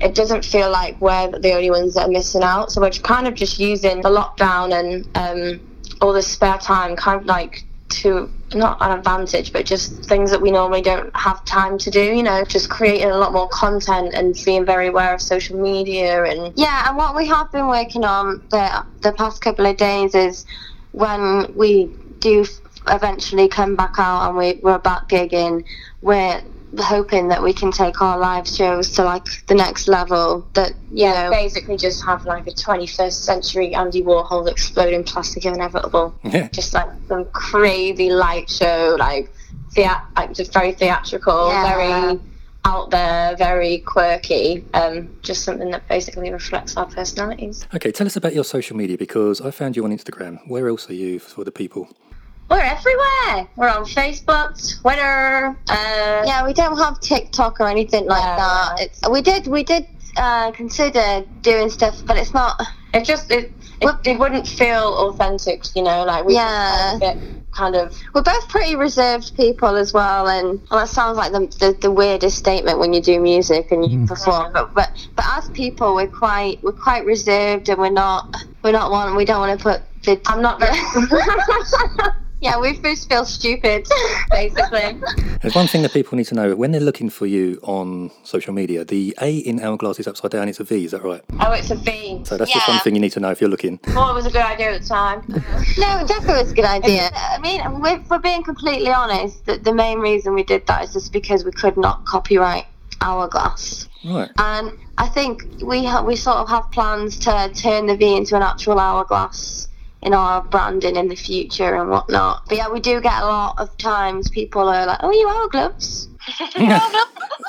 it doesn't feel like we're the only ones that are missing out. So we're kind of just using the lockdown and um, all the spare time, kind of like to not an advantage, but just things that we normally don't have time to do. You know, just creating a lot more content and being very aware of social media and Yeah, and what we have been working on the the past couple of days is when we do eventually come back out and we, we're back gigging, we're hoping that we can take our live shows to like the next level. That you yeah, know, basically just have like a 21st century Andy Warhol exploding plastic inevitable. Yeah. Just like some crazy light show, like thea- like just very theatrical, Yeah. very out there, very quirky. Um, just something that basically reflects our personalities. Okay, tell us about your social media because I found you on Instagram. Where else are you for the people? We're everywhere. We're on Facebook, Twitter. Uh, yeah, we don't have TikTok or anything like Yeah, that. It's we did we did uh, consider doing stuff, but it's not It just it it, it wouldn't feel authentic, you know. Like we Yeah. kind of. We're both pretty reserved people as well, and well, that sounds like the, the, the weirdest statement when you do music and you perform. But, but but as people, we're quite we're quite reserved, and we're not we're not one. We don't want to put. The, I'm not very. [LAUGHS] [LAUGHS] yeah, we just feel stupid, [LAUGHS] basically. There's one thing that people need to know when they're looking for you on social media. The A in Hourglass is upside down. It's a V. Is that right? Oh, it's a V. So that's just one thing you need to know if you're looking. Well, it was a good idea at the time. [LAUGHS] No, it definitely was a good idea. I mean, if we're being completely honest, the, the main reason we did that is just because we could not copyright Hourglass. Right. And I think we ha- we sort of have plans to turn the V into an actual hourglass in our branding in the future and whatnot. But yeah, we do get a lot of times people are like, "Oh, you hourglass." [LAUGHS]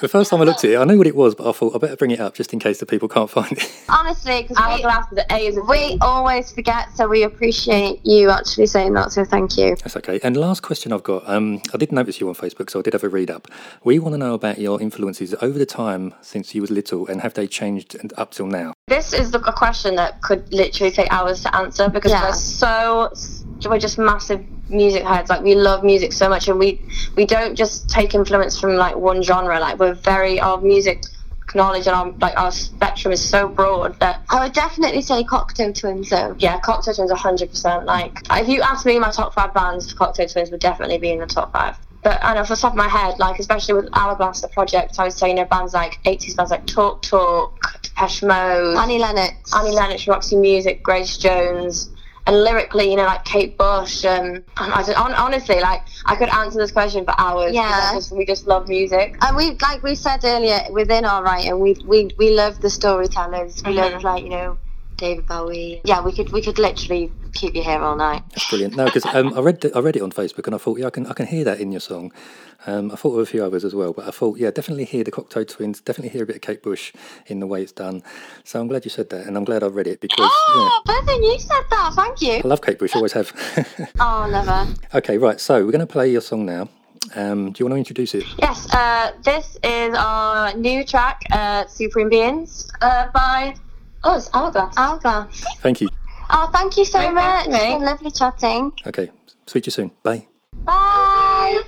The first time I looked at it, I knew what it was, but I thought I better bring it up just in case the people can't find it. [LAUGHS] Honestly, because Hourglass with the A's. we always forget, so we appreciate you actually saying that. So thank you. That's okay. And last question I've got. Um, I did notice you on Facebook, so I did have a read up. We want to know about your influences over the time since you was little, and have they changed and- up till now? This is the, a question that could literally take hours to answer because Yeah. we're so we're just massive music heads. Like we love music so much, and we we don't just take influence from like one genre. Like we're very our music knowledge and our like our spectrum is so broad that I would definitely say Cocteau Twins, though. yeah, Cocteau Twins hundred percent. Like if you ask me, my top five bands, Cocteau Twins would definitely be in the top five. But I know off the top of my head, like especially with the project, I would say you know bands like eighties bands like Talk Talk, Depeche Mode, Annie Lennox. Annie Lennox, Roxy Music, Grace Jones, and lyrically, you know, like Kate Bush. Um, I just, hon- honestly, like I could answer this question for hours. Yeah. Just, we just love music. And we, like we said earlier, within our writing, we we we love the storytellers. We Mhm. love like you know David Bowie. Yeah, we could we could literally keep you here all night. That's brilliant. No, because um, I read the, I read it on Facebook, and I thought, yeah, I can I can hear that in your song. Um, I thought of a few others as well, but I thought, yeah, definitely hear the Cocteau Twins. Definitely hear a bit of Kate Bush in the way it's done. So I'm glad you said that, and I'm glad I read it because Oh, Bethan, you said that. Thank you. I love Kate Bush. Always have. [LAUGHS] Oh, never. okay, right. So we're going to play your song now. Um, do you want to introduce it? Yes, uh, this is our new track, uh, Supreme Beings, uh, by oh, it's Hourglass. Hourglass. Thank you. Oh, thank you so Thank much. for. It's been lovely chatting. Okay, speak to you soon. Bye. Bye.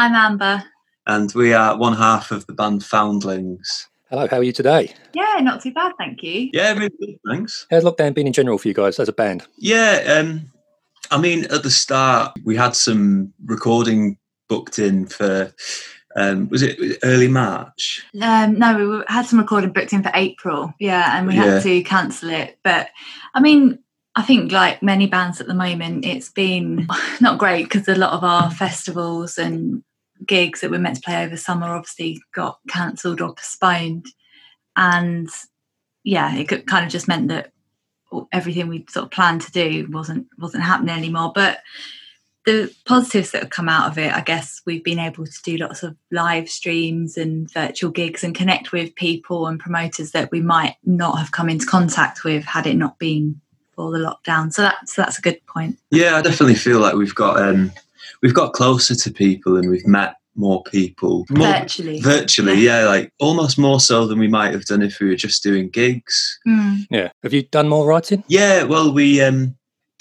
I'm Amber. and we are one half of the band Foundlings. Hello, how are you today? Yeah, not too bad, thank you. Yeah, really good, thanks. How's lockdown been in general for you guys as a band? Yeah, um, I mean, at the start, we had some recording booked in for, um, was it early March? Um, no, we had some recording booked in for April. Yeah, and we Yeah. had to cancel it. But I mean, I think like many bands at the moment, it's been [LAUGHS] not great because a lot of our festivals and gigs that were meant to play over summer obviously got cancelled or postponed. And yeah, it kind of just meant that everything we sort of planned to do wasn't wasn't happening anymore. But the positives that have come out of it, I guess we've been able to do lots of live streams and virtual gigs and connect with people and promoters that we might not have come into contact with had it not been for the lockdown. So that's that's a good point. Yeah, I definitely feel like we've got um, we've got closer to people and we've met more people more, Virtually. Virtually, yeah, like almost more so than we might have done if we were just doing gigs. Yeah. Have you done more writing? Yeah, well, we, um,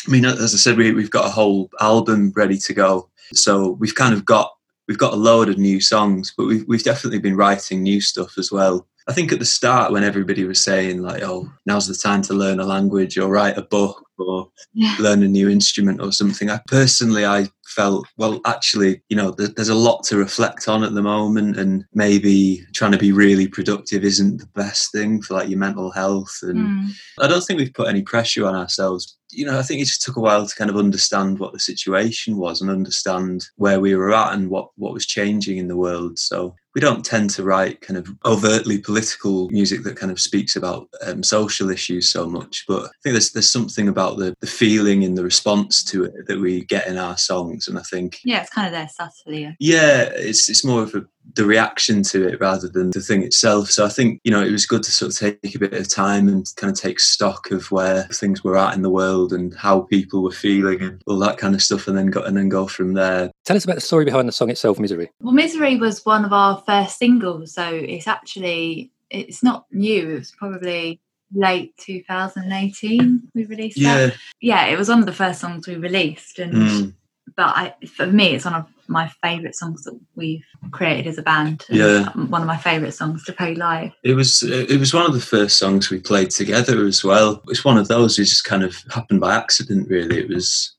I mean, as I said, we, we've got a whole album ready to go. So we've kind of got we've got a load of new songs, but we've we've definitely been writing new stuff as well. I think at the start when everybody was saying like, "Oh, now's the time to learn a language or write a book or Yeah. learn a new instrument or something," I personally I felt well. Actually, you know, there, there's a lot to reflect on at the moment, and maybe trying to be really productive isn't the best thing for like your mental health and. Mm. I don't think we've put any pressure on ourselves. You know, I think it just took a while to kind of understand what the situation was and understand where we were at and what, what was changing in the world. So we don't tend to write kind of overtly political music that kind of speaks about um, social issues so much. But I think there's there's something about the, the feeling and the response to it that we get in our songs. And I think Yeah, it's kind of there subtly. yeah, it's it's more of a, the reaction to it rather than the thing itself. So I think you know it was good to sort of take a bit of time and kind of take stock of where things were at in the world and how people were feeling and all that kind of stuff, and then go and then go from there. Tell us about the story behind the song itself, Misery. Well, Misery was one of our first singles, so it's actually it's not new. It was probably late 2018 we released Yeah. that. Yeah, it was one of the first songs we released, and Mm. But I, for me, it's one of my favourite songs that we've created as a band. and Yeah. one of my favourite songs to play live. It was it was one of the first songs we played together as well. It's one of those that just kind of happened by accident. Really, it was.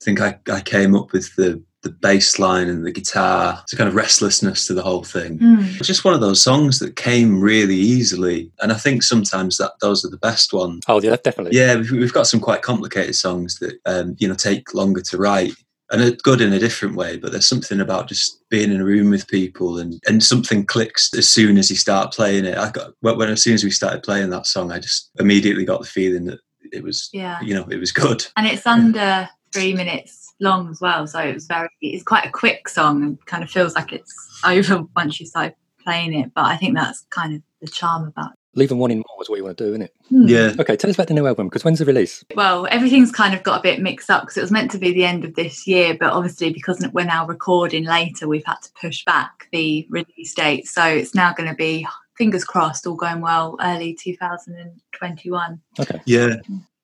I think I, I came up with the the bass line and the guitar, it's a kind of restlessness to the whole thing. Mm. It's just one of those songs that came really easily, and I think sometimes that those are the best ones. Oh, yeah, definitely. Yeah, we've, we've got some quite complicated songs that um, you know take longer to write, and are good in a different way. But there's something about just being in a room with people, and and something clicks as soon as you start playing it. I got when when- as soon as we started playing that song, I just immediately got the feeling that it was, Yeah. you know, it was good. and it's under three minutes long as well so it was very it's quite a quick song and kind of feels like it's over once you start playing it but i think that's kind of the charm about it one in wanting more is what you want to do, isn't it? Hmm. Yeah. Okay, tell us about the new album because when's the release? well everything's kind of got a bit mixed up because it was meant to be the end of this year but obviously because we're now recording later we've had to push back the release date so it's now going to be fingers crossed all going well early 2021 Okay. Yeah,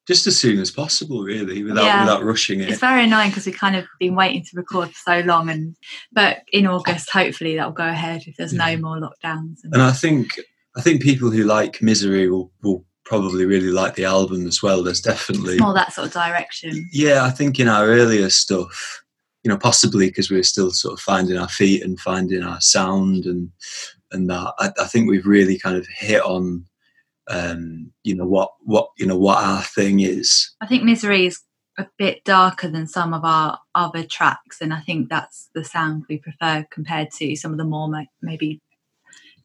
just as soon as possible, really, without Yeah. without rushing it. It's very annoying because we've kind of been waiting to record for so long, and but in August, hopefully that'll go ahead if there's no more lockdowns. And, And I think I think people who like Misery will will probably really like the album as well. There's definitely it's more that sort of direction. Yeah, I think in our earlier stuff, you know, possibly because we are still sort of finding our feet and finding our sound and and that, I, I think we've really kind of hit on, um, you know, what what you know what our thing is. I think Misery is a bit darker than some of our other tracks, and I think that's the sound we prefer compared to some of the more maybe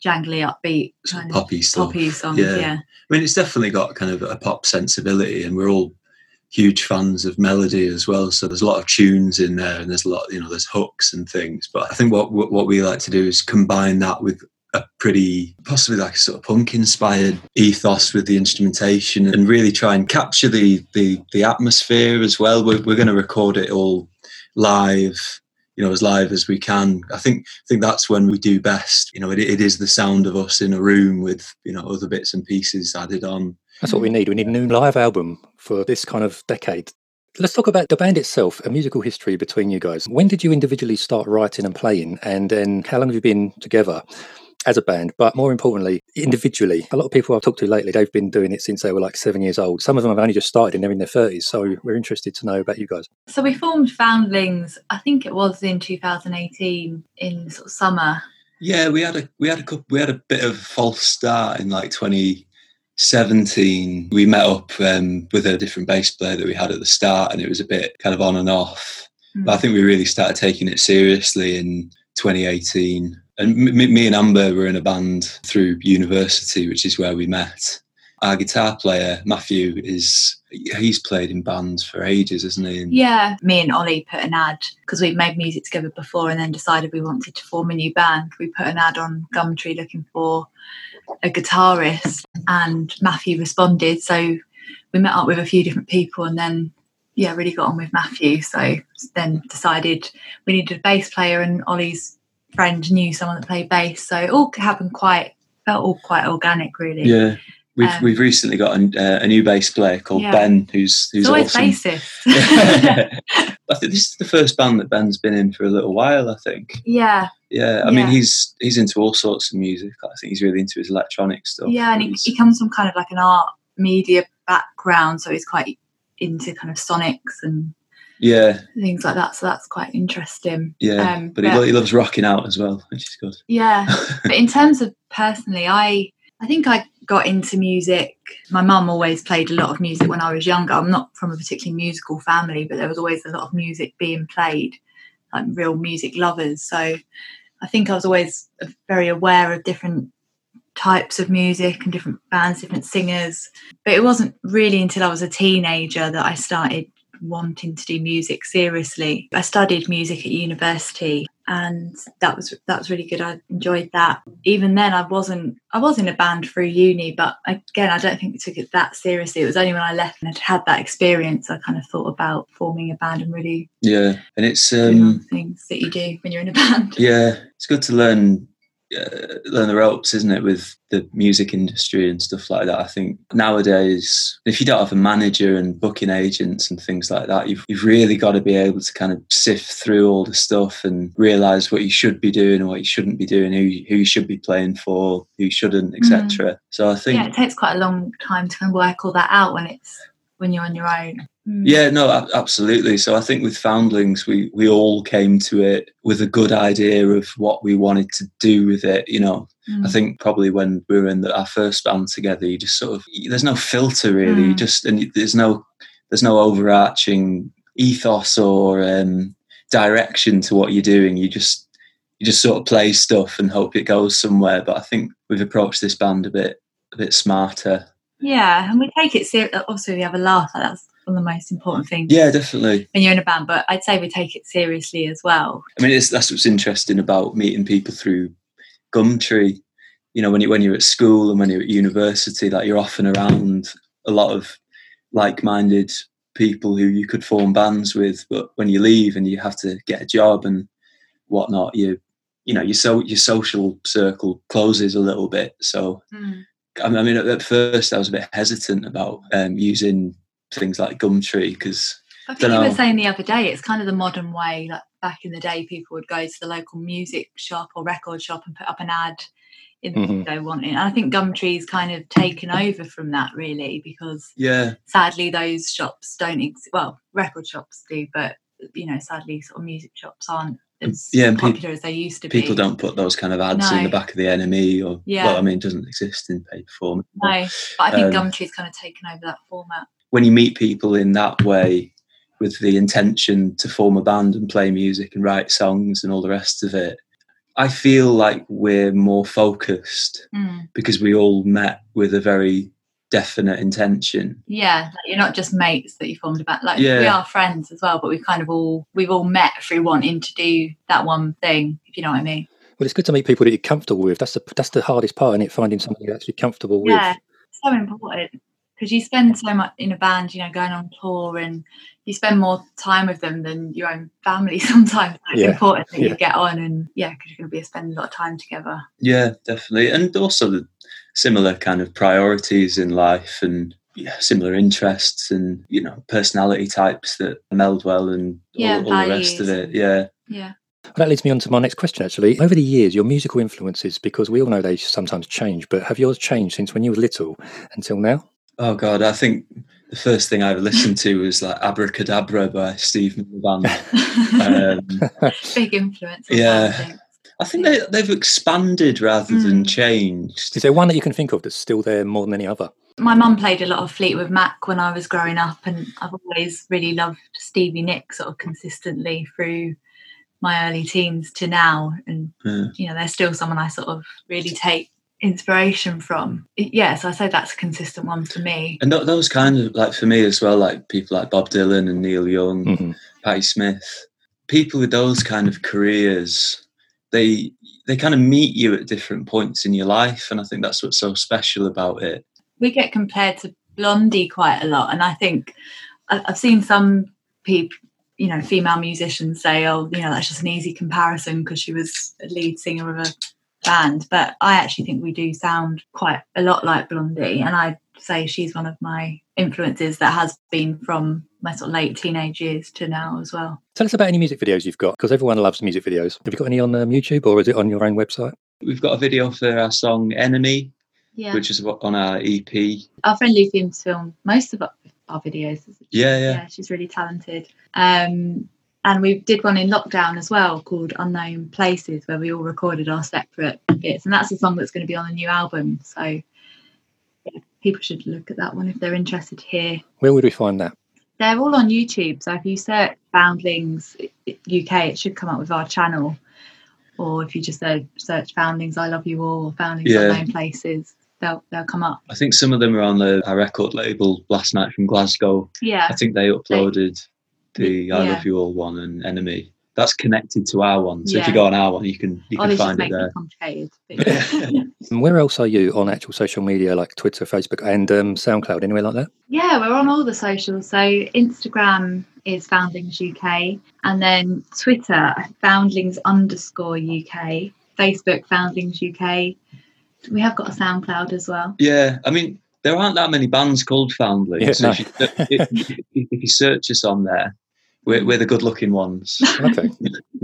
jangly, upbeat kind of poppy stuff. poppy songs. Yeah. I mean, it's definitely got kind of a pop sensibility, and we're all huge fans of melody as well. So there's a lot of tunes in there, and there's a lot, you know, there's hooks and things. But I think what what what we like to do is combine that with a pretty possibly like a sort of punk inspired ethos with the instrumentation and really try and capture the the the atmosphere as well we're, we're going to record it all live you know as live as we can i think i think that's when we do best you know it, it is the sound of us in a room with you know other bits and pieces added on That's what we need. We need a new live album for this kind of decade. Let's talk about the band itself, a musical history between you guys. When did you individually start writing and playing? And then how long have you been together as a band? But more importantly, individually. A lot of people I've talked to lately, they've been doing it since they were like seven years old. Some of them have only just started and they're in their 30s. So we're interested to know about you guys. So we formed Foundlings, I think it was in 2018 in sort of summer. Yeah, we had a we had a couple, we had a bit of a false start in like 2017. We met up um, with a different bass player that we had at the start, and it was a bit kind of on and off. But I think we really started taking it seriously in 2018. And m- m- me and Amber were in a band through university, which is where we met. Our guitar player Matthew is he's played in bands for ages, hasn't he? Yeah, me and Ollie put an ad because we'd made music together before and then decided we wanted to form a new band. We put an ad on Gumtree looking for a guitarist, and Matthew responded. So we met up with a few different people and then, yeah, really got on with Matthew. So then decided we needed a bass player, and Ollie's friend knew someone that played bass. So it all happened quite, felt all quite organic, really. Yeah, we've Um, we've recently got a, uh, a new bass player called Yeah. Ben, who's who's It's always awesome. bassist. [LAUGHS] [LAUGHS] I think this is the first band that Ben's been in for a little while. I think. yeah. Yeah, I mean he's he's into all sorts of music. I think he's really into his electronic stuff. Yeah, and he, he comes from kind of like an art media background, so he's quite into kind of sonics and yeah, things like that. So that's quite interesting. yeah. Um, but he, he loves rocking out as well, which is good. yeah, [LAUGHS] but in terms of personally, I I think I got into music. My mum always played a lot of music when I was younger. I'm not from a particularly musical family, but there was always a lot of music being played, like real music lovers. So I think I was always very aware of different types of music and different bands, different singers. But it wasn't really until I was a teenager that I started wanting to do music seriously. I studied music at university and that was that was really good. I enjoyed that. Even then I wasn't I was in a band through uni, but again I don't think we took it that seriously. It was only when I left and had had that experience I kind of thought about forming a band and really Yeah, and it's um things that you do when you're in a band. yeah, it's good to learn uh, learn the ropes, isn't it, with the music industry and stuff like that. I think nowadays, if you don't have a manager and booking agents and things like that, you've you've really got to be able to kind of sift through all the stuff and realize what you should be doing and what you shouldn't be doing, who you, who you should be playing for, who you shouldn't, etc. So I think yeah, it takes quite a long time to kind of work all that out when it's when you're on your own. Mm. Yeah, no, absolutely. So I think with Foundlings, we we all came to it with a good idea of what we wanted to do with it. You know, I Mm. think probably when we were in the, our first band together, you just sort of there's no filter really. You Mm. just and there's no there's no overarching ethos or um, direction to what you're doing. You just you just sort of play stuff and hope it goes somewhere. But I think we've approached this band a bit a bit smarter. Yeah, and we take it seriously. Obviously, we have a laugh. That's one of the most important things Yeah, definitely. when you're in a band. But I'd say we take it seriously as well. I mean, it's, that's what's interesting about meeting people through Gumtree. You know, when you when you're at school and when you're at university, like you're often around a lot of like-minded people who you could form bands with. But when you leave and you have to get a job and whatnot, you you know, your so your social circle closes a little bit. So, I mean, I mean, at, at first I was a bit hesitant about um, using things like Gumtree because I I think you know. were saying the other day, it's kind of the modern way. Like back in the day, people would go to the local music shop or record shop and put up an ad in Mhm. they wanted. And I think Gumtree's kind of taken over from that really because yeah, sadly those shops don't exist. Well, record shops do, but you know, sadly, sort of music shops aren't as yeah, and peop- popular as they used to be. people don't put those kind of ads in the back of the NME or Yeah. well i mean it doesn't exist in paper form No, but I think Um, Gumtree's kind of taken over that format. When you meet people in that way with the intention to form a band and play music and write songs and all the rest of it i feel like we're more focused Mm. because we all met with a very definite intention Yeah, like you're not just mates that you formed a band. Like we are friends as well, but we've kind of all we've all met through wanting to do that one thing. If you know what I mean? Well, it's good to meet people that you're comfortable with. That's the that's the hardest part, in it? Finding somebody you're actually comfortable with. Yeah, so important because you spend so much in a band, you know, going on tour, and you spend more time with them than your own family. [LAUGHS] Sometimes it's Yeah, important that yeah. you get on, and yeah, because you're going to be spending a lot of time together. yeah definitely and also the similar kind of priorities in life and yeah, similar interests and you know personality types that meld well and Yeah, all, all the rest of it. Yeah. Yeah. Well, that leads me on to my next question, actually. Over the years, your musical influences, because we all know they sometimes change, but have yours changed since when you were little until now? Oh God, I think the first thing I ever listened to was like Abracadabra by Steve Band. Um, [LAUGHS] Big influence. yeah. I think they, they've expanded rather than changed. Is there one that you can think of that's still there more than any other? My mum played a lot of Fleetwood Mac when I was growing up, and I've always really loved Stevie Nicks sort of consistently through my early teens to now. And Yeah. you know, they're still someone I sort of really take inspiration from. Yes, I say that's a consistent one for me. And th- those kind of like for me as well, like people like Bob Dylan and Neil Young, Mm-hmm. Patti Smith, people with those kind of careers, they they kind of meet you at different points in your life, and I think that's what's so special about it. we get compared to Blondie quite a lot, and I think I- I've seen some people, you know, female musicians say, "Oh, you know, that's just an easy comparison because she was a lead singer of a band." But I actually think we do sound quite a lot like Blondie, and I'd say she's one of my influences that has been from my sort of late teenage years to now as well. Tell us about any music videos you've got, because everyone loves music videos. Have you got any on um, YouTube or is it on your own website? We've got a video for our song "Enemy," Yeah, which is on our EP. our friend Lucy's filmed most of our, our videos. Yeah, yeah. yeah, she's really talented. Um, and we did one in lockdown as well called Unknown Places, where we all recorded our separate bits, and that's a song that's going to be on the new album. So yeah, people should look at that one if they're interested to hear. Where would we find that? They're all on YouTube, so if you search Foundlings UK, it should come up with our channel. Or if you just search, search Foundlings I Love You All or Foundlings Yeah. Unknown Places, they'll they'll come up. I think some of them are on the our record label last night from Glasgow. Yeah. I think they uploaded the I Yeah. Love You All one and Enemy. That's connected to our one. So if you go on our one, you can you Oh, can this just find it makes there. complicated. And [LAUGHS] where else are you on actual social media like Twitter, Facebook, and um, SoundCloud? Anywhere like that? Yeah, we're on all the socials. So Instagram is Foundlings UK, and then Twitter Foundlings underscore UK, Facebook Foundlings UK. We have got a SoundCloud as well. Yeah, I mean there aren't that many bands called Foundlings. Yeah, so no. if, you, if, if you search us on there, we're, we're the good looking ones. [LAUGHS] Okay.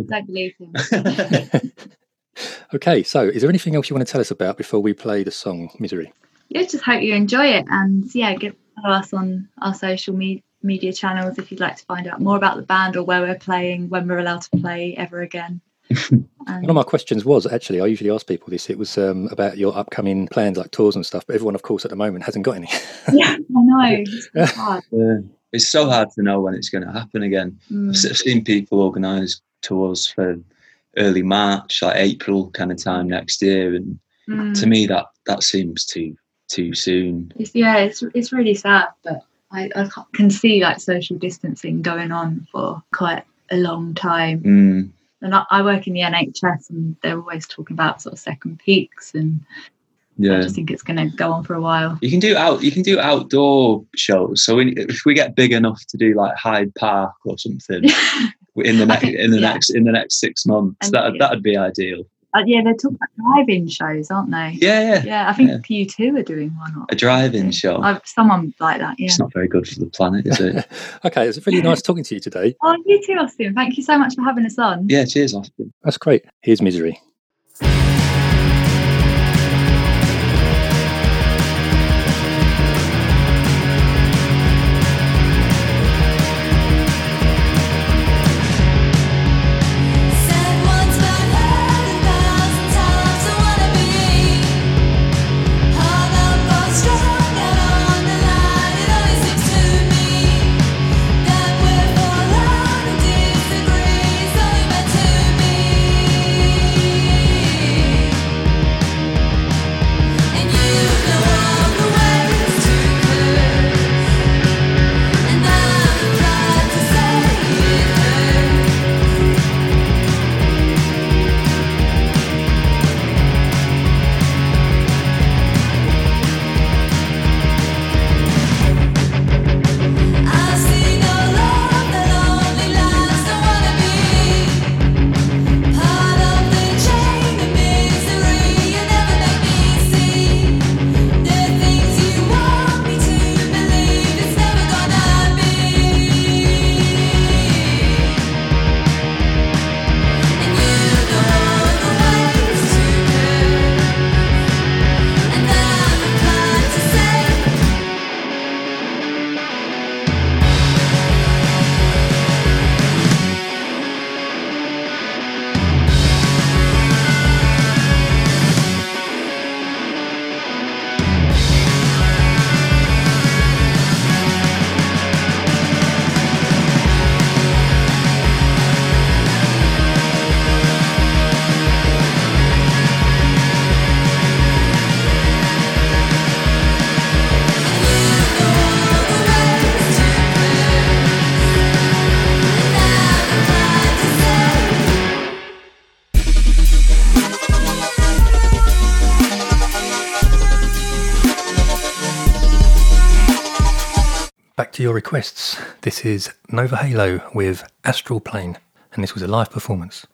Don't [LAUGHS] believe him. [LAUGHS] Okay, so is there anything else you want to tell us about before we play the song Misery? yeah, just hope you enjoy it, and yeah, give follow us on our social me- media channels if you'd like to find out more about the band or where we're playing, when we're allowed to play ever again. One of my questions was actually, I usually ask people this, it was um, about your upcoming plans like tours and stuff, but everyone, of course, at the moment hasn't got any. yeah, I know. It's hard. Yeah. It's so hard to know when it's going to happen again. Mm. I've seen people organise tours for early March, like April kind of time next year, and Mm. to me that that seems too too soon. It's, yeah, it's it's really sad, but I, I can see like social distancing going on for quite a long time. Mm. And I, I work in the NHS, and they're always talking about sort of second peaks, and I just think it's going to go on for a while. You can do out. You can do outdoor shows. So when, if we get big enough to do like Hyde Park or something [LAUGHS] in the next in the yeah. next in the next six months, And- that that'd be ideal. Uh, yeah, they're talking about drive-in shows, aren't they? Yeah, yeah, Yeah, I think you two are doing one. Or, a drive-in show. uh, someone like that. Yeah. It's not very good for the planet, is it? [LAUGHS] okay, it's really nice talking to you today. [LAUGHS] Oh, you too, Austin. Thank you so much for having us on. yeah. Cheers, Austin. That's great. Here's Misery. requests. This is Nova Halo with Astral Plane, and this was a live performance.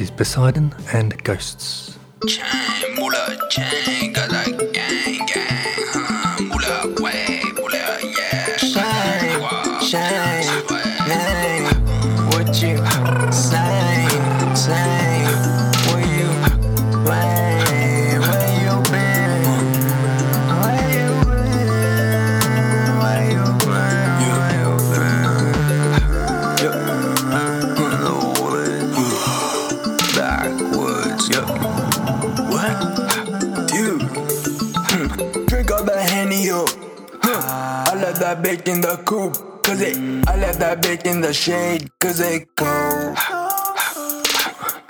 Is Poseidon and Ghosts. bitch in the coop, cause it. I left that bitch in the shade, cause it cold.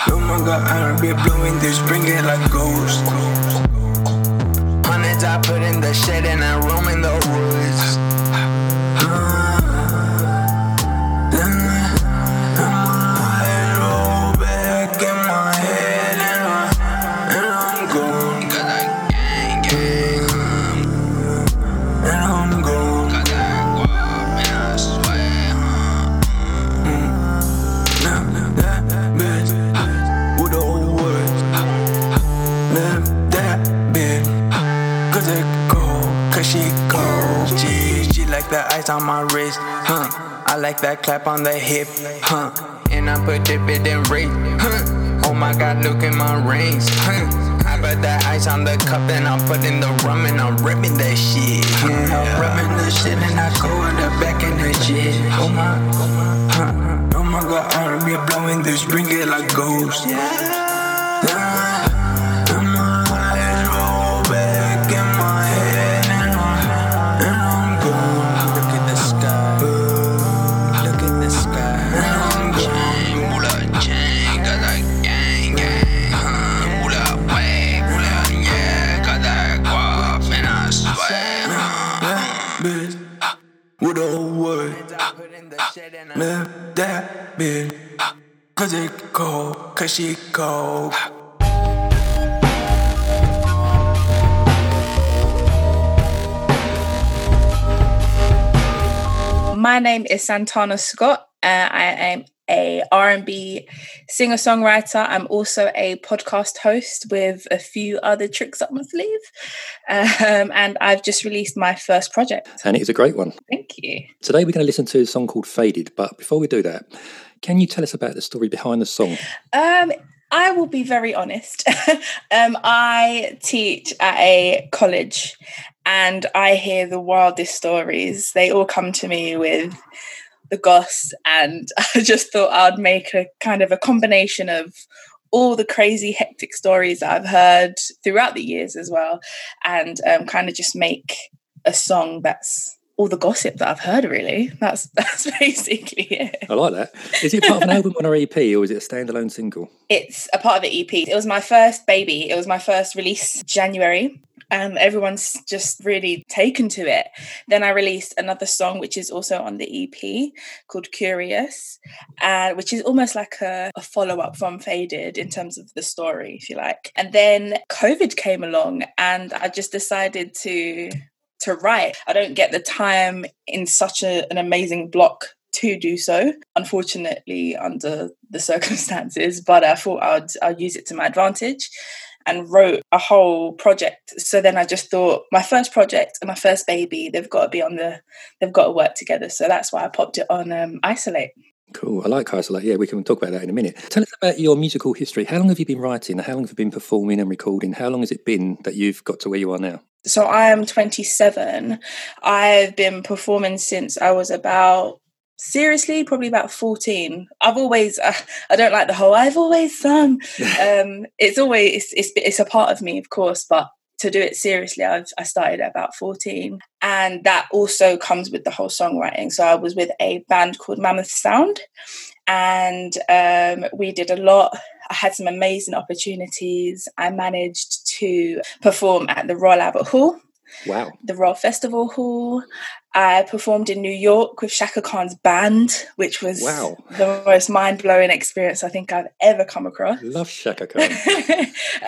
Oh my god, I don't be blowing this, bring like ghosts. Hundreds I put in the shed and I roam in the woods. That clap on the hip, huh? And I put dip it in rate, huh? Oh my god, look at my rings, huh? I put that ice on the cup and I put in the rum and I'm ripping that shit. Yeah, I'm rubbing the shit and I go in the back in the jet. Oh my, huh? oh my god, be blowing this, bring it like ghost. Roll Cause it cold, cause she cold. My name is Santana Scott. Uh, I am a R&B singer-songwriter. I'm also a podcast host with a few other tricks up my sleeve. Um, and I've just released my first project. And it is a great one. Thank you. Today we're going to listen to a song called Faded. But before we do that, can you tell us about the story behind the song? Um, I will be very honest. [LAUGHS] um, I teach at a college and I hear the wildest stories. They all come to me with the goss, and [LAUGHS] I just thought I'd make a kind of a combination of all the crazy, hectic stories that I've heard throughout the years as well, and um, kind of just make a song that's all the gossip that I've heard. Really, that's [LAUGHS] that's basically it. I like that. Is it part of an album on our EP or is it a standalone single? It's a part of the EP. It was my first baby. It was my first release January. And everyone's just really taken to it. Then I released another song, which is also on the EP called Curious, uh, which is almost like a, a follow up from Faded in terms of the story, if you like. And then COVID came along, and I just decided to to write. I don't get the time in such a, an amazing block to do so, unfortunately, under the [LAUGHS] circumstances, but I thought I'd, I'd use it to my advantage and wrote a whole project. So then I just thought my first project and my first baby, they've got to be on the, they've got to work together. So that's why I popped it on um, Isolate. Cool. I like Isolate. Yeah, we can talk about that in a minute. Tell us about your musical history. How long have you been writing? How long have you been performing and recording? How long has it been that you've got to where you are now? So I am 27. I've been performing since I was about seriously probably about 14 i've always uh, i don't like the whole i've always sung [LAUGHS] um it's always it's, it's it's a part of me of course but to do it seriously I've, i started at about 14 and that also comes with the whole songwriting. So i was with a band called mammoth sound. And um, we did a lot. I had some amazing opportunities. I managed to perform at the royal albert hall Wow. the Royal Festival Hall. I performed in New York with Chaka Khan's band, which was Wow. the most mind blowing experience I think I've ever come across. Love Chaka [LAUGHS] Khan.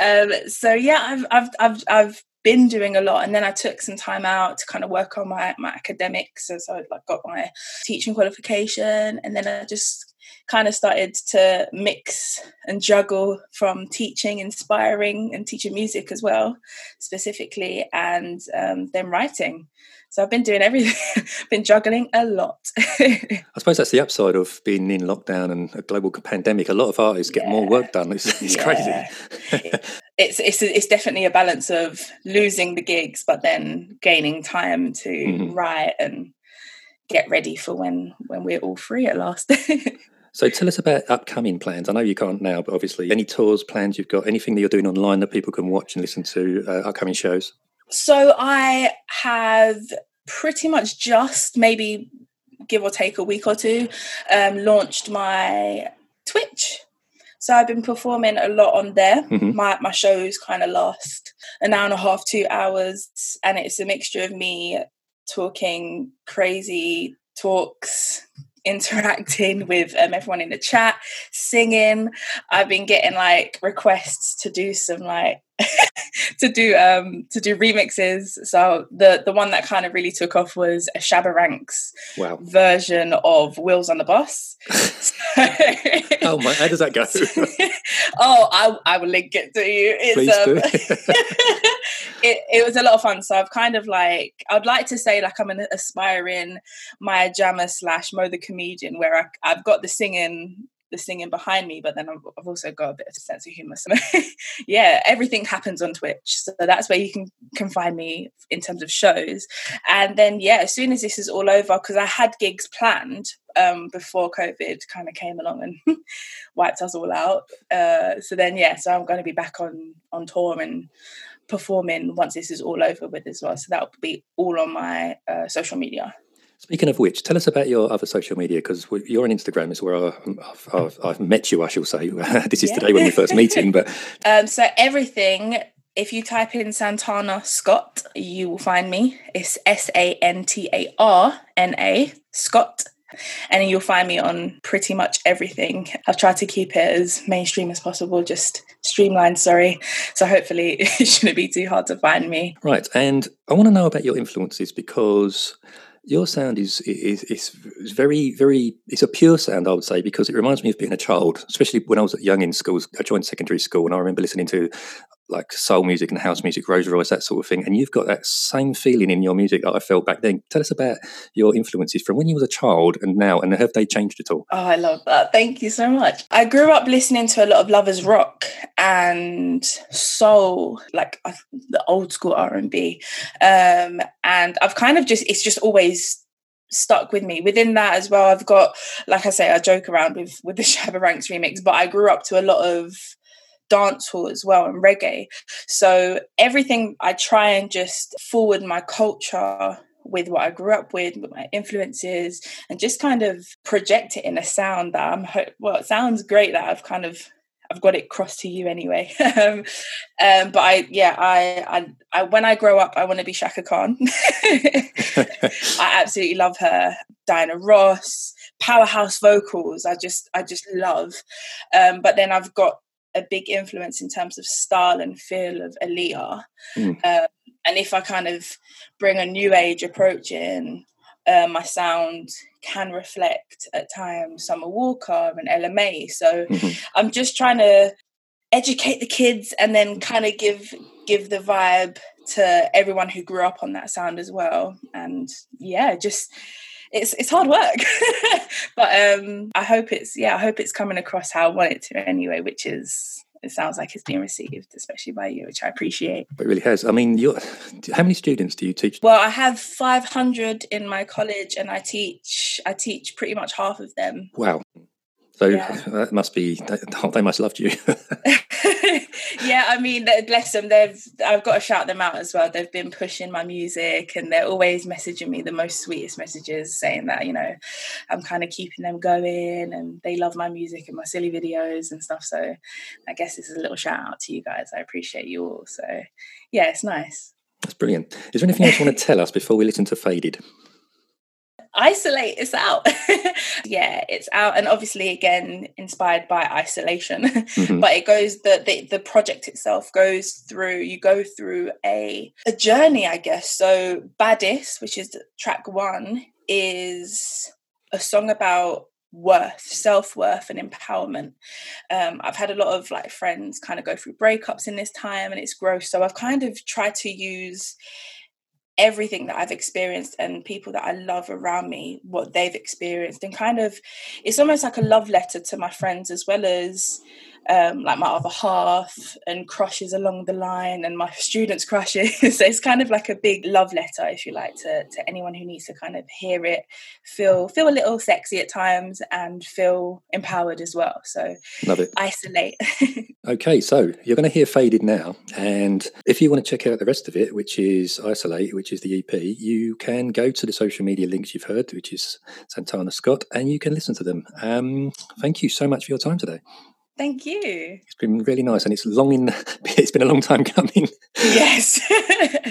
um, so yeah, I've, I've I've I've been doing a lot, and then I took some time out to kind of work on my my academics. So, so I like got my teaching qualification, and then I just kind of started to mix and juggle from teaching, inspiring, and teaching music as well, specifically, and um, then writing. So I've been doing everything, [LAUGHS] been juggling a lot. [LAUGHS] I suppose that's the upside of being in lockdown and a global pandemic. A lot of artists get more work done. [LAUGHS] It's, it's Yeah. crazy. it's it's it's definitely a balance of losing the gigs, but then gaining time to Mhm. write and get ready for when when we're all free at last. So tell us about upcoming plans. I know you can't now, but obviously any tours, plans you've got, anything that you're doing online that people can watch and listen to, uh, upcoming shows. so I have pretty much just maybe give or take a week or two, um, launched my Twitch. So I've been performing a lot on there. Mhm. My my shows kind of last an hour and a half, two hours, and it's a mixture of me talking crazy talks, interacting with um, everyone in the chat, singing. I've been getting like requests to do some like [LAUGHS] to do um to do remixes. So the the one that kind of really took off was a Shabba Ranks Wow. version of Wheels on the Bus. [LAUGHS] Oh my, how does that go? [LAUGHS] oh, I, I will link it to you. It's Please um, do. it, it was a lot of fun. So I've kind of like I'd like to say like I'm an aspiring Maya Jama slash Mo the comedian, where I, I've got the singing the singing behind me, but then I've, also got a bit of a sense of humor. So [LAUGHS] yeah, everything happens on Twitch, so that's where you can can find me in terms of shows. And then yeah, as soon as this is all over, because I had gigs planned um, before COVID kind of came along and [LAUGHS] wiped us all out. Uh, so then yeah, so I'm going to be back on on tour and performing once this is all over with as well. So that will be all on my uh, social media. Speaking of which, tell us about your other social media because you're on Instagram is where I, I've, I've, I've met you, I shall say. [LAUGHS] this is Yeah. today when we first meeting, but [LAUGHS] Um, so everything, if you type in Santana Scott, you will find me. It's S A N T A R N A Scott. And you'll find me on pretty much everything. I've tried to keep it as mainstream as possible, just streamlined, sorry. So hopefully [LAUGHS] it shouldn't be too hard to find me. right. And I want to know about your influences because your sound is, is is very very it's a pure sound I would say because it reminds me of being a child, especially when I was young in schools. I joined secondary school and I remember listening to like soul music and house music, Rose Royce, that sort of thing. And you've got that same feeling in your music that I felt back then. Tell us about your influences from when you was a child and now, and have they changed at all? Oh, I love that. Thank you so much. I grew up listening to a lot of lovers rock and soul, like the old school R and B, um, and I've kind of just it's just always stuck with me. Within that as well, I've got like I say, I joke around with with the [LAUGHS] Shabba Ranks remix, but I grew up to a lot of dancehall as well and reggae. So everything I try and just forward my culture with what I grew up with, with my influences, and just kind of project it in a sound that I'm. Ho- well, it sounds great that I've kind of I've got it crossed to you anyway. [LAUGHS] um, um, but I, yeah, I, I, I, when I grow up, I want to be Chaka Khan. [LAUGHS] I absolutely love her. Diana Ross, powerhouse vocals. I just, I just love. Um, but then I've got a big influence in terms of style and feel of Aaliyah. Mm. Um, and if I kind of bring a new age approach in, uh, my sound can reflect at times Summer Walker and Ella Mai. So I'm just trying to educate the kids and then kind of give give the vibe to everyone who grew up on that sound as well. And yeah, just it's it's hard work. [LAUGHS] but um I hope it's yeah, I hope it's coming across how I want it to anyway, which is it sounds like it's being received, especially by you, which I appreciate. It really has. I mean, you're, how many students do you teach? Well, I have 500 in my college, and I teach. I teach pretty much half of them. Wow. So Yeah. [LAUGHS] that must be, [LAUGHS] they must have loved you. [LAUGHS] yeah, I mean, bless them. They've. I've got to shout them out as well. They've been pushing my music, and they're always messaging me the most sweetest messages, saying that you know, I'm kind of keeping them going, and they love my music and my silly videos and stuff. So, I guess this is a little shout out to you guys. I appreciate you all. So, yeah, it's nice. That's brilliant. Is there anything else you want to tell us before we listen to Faded? Isolate it's out. [LAUGHS] Yeah it's out and obviously again inspired by isolation. Mhm. but it goes the, the the project itself goes through you go through a a journey i guess. So baddest which is track one is a song about worth self-worth and empowerment. Um, i've had a lot of like friends kind of go through breakups in this time and it's gross. So i've kind of tried to use everything that I've experienced and people that I love around me, what they've experienced, and kind of it's almost like a love letter to my friends as well as um, like my other half and crushes along the line and my students' crushes. [LAUGHS] so it's kind of like a big love letter, if you like, to, to anyone who needs to kind of hear it, feel feel a little sexy at times and feel empowered as well. So Love it. isolate. [LAUGHS] Okay, so you're going to hear Faded now. And if you want to check out the rest of it, which is Isolate, which is the EP, you can go to the social media links you've heard, which is Santana Scott, and you can listen to them. Um, thank you so much for your time today. Thank you. It's been really nice, and it's long in. [LAUGHS] It's been a long time coming. Yes. [LAUGHS]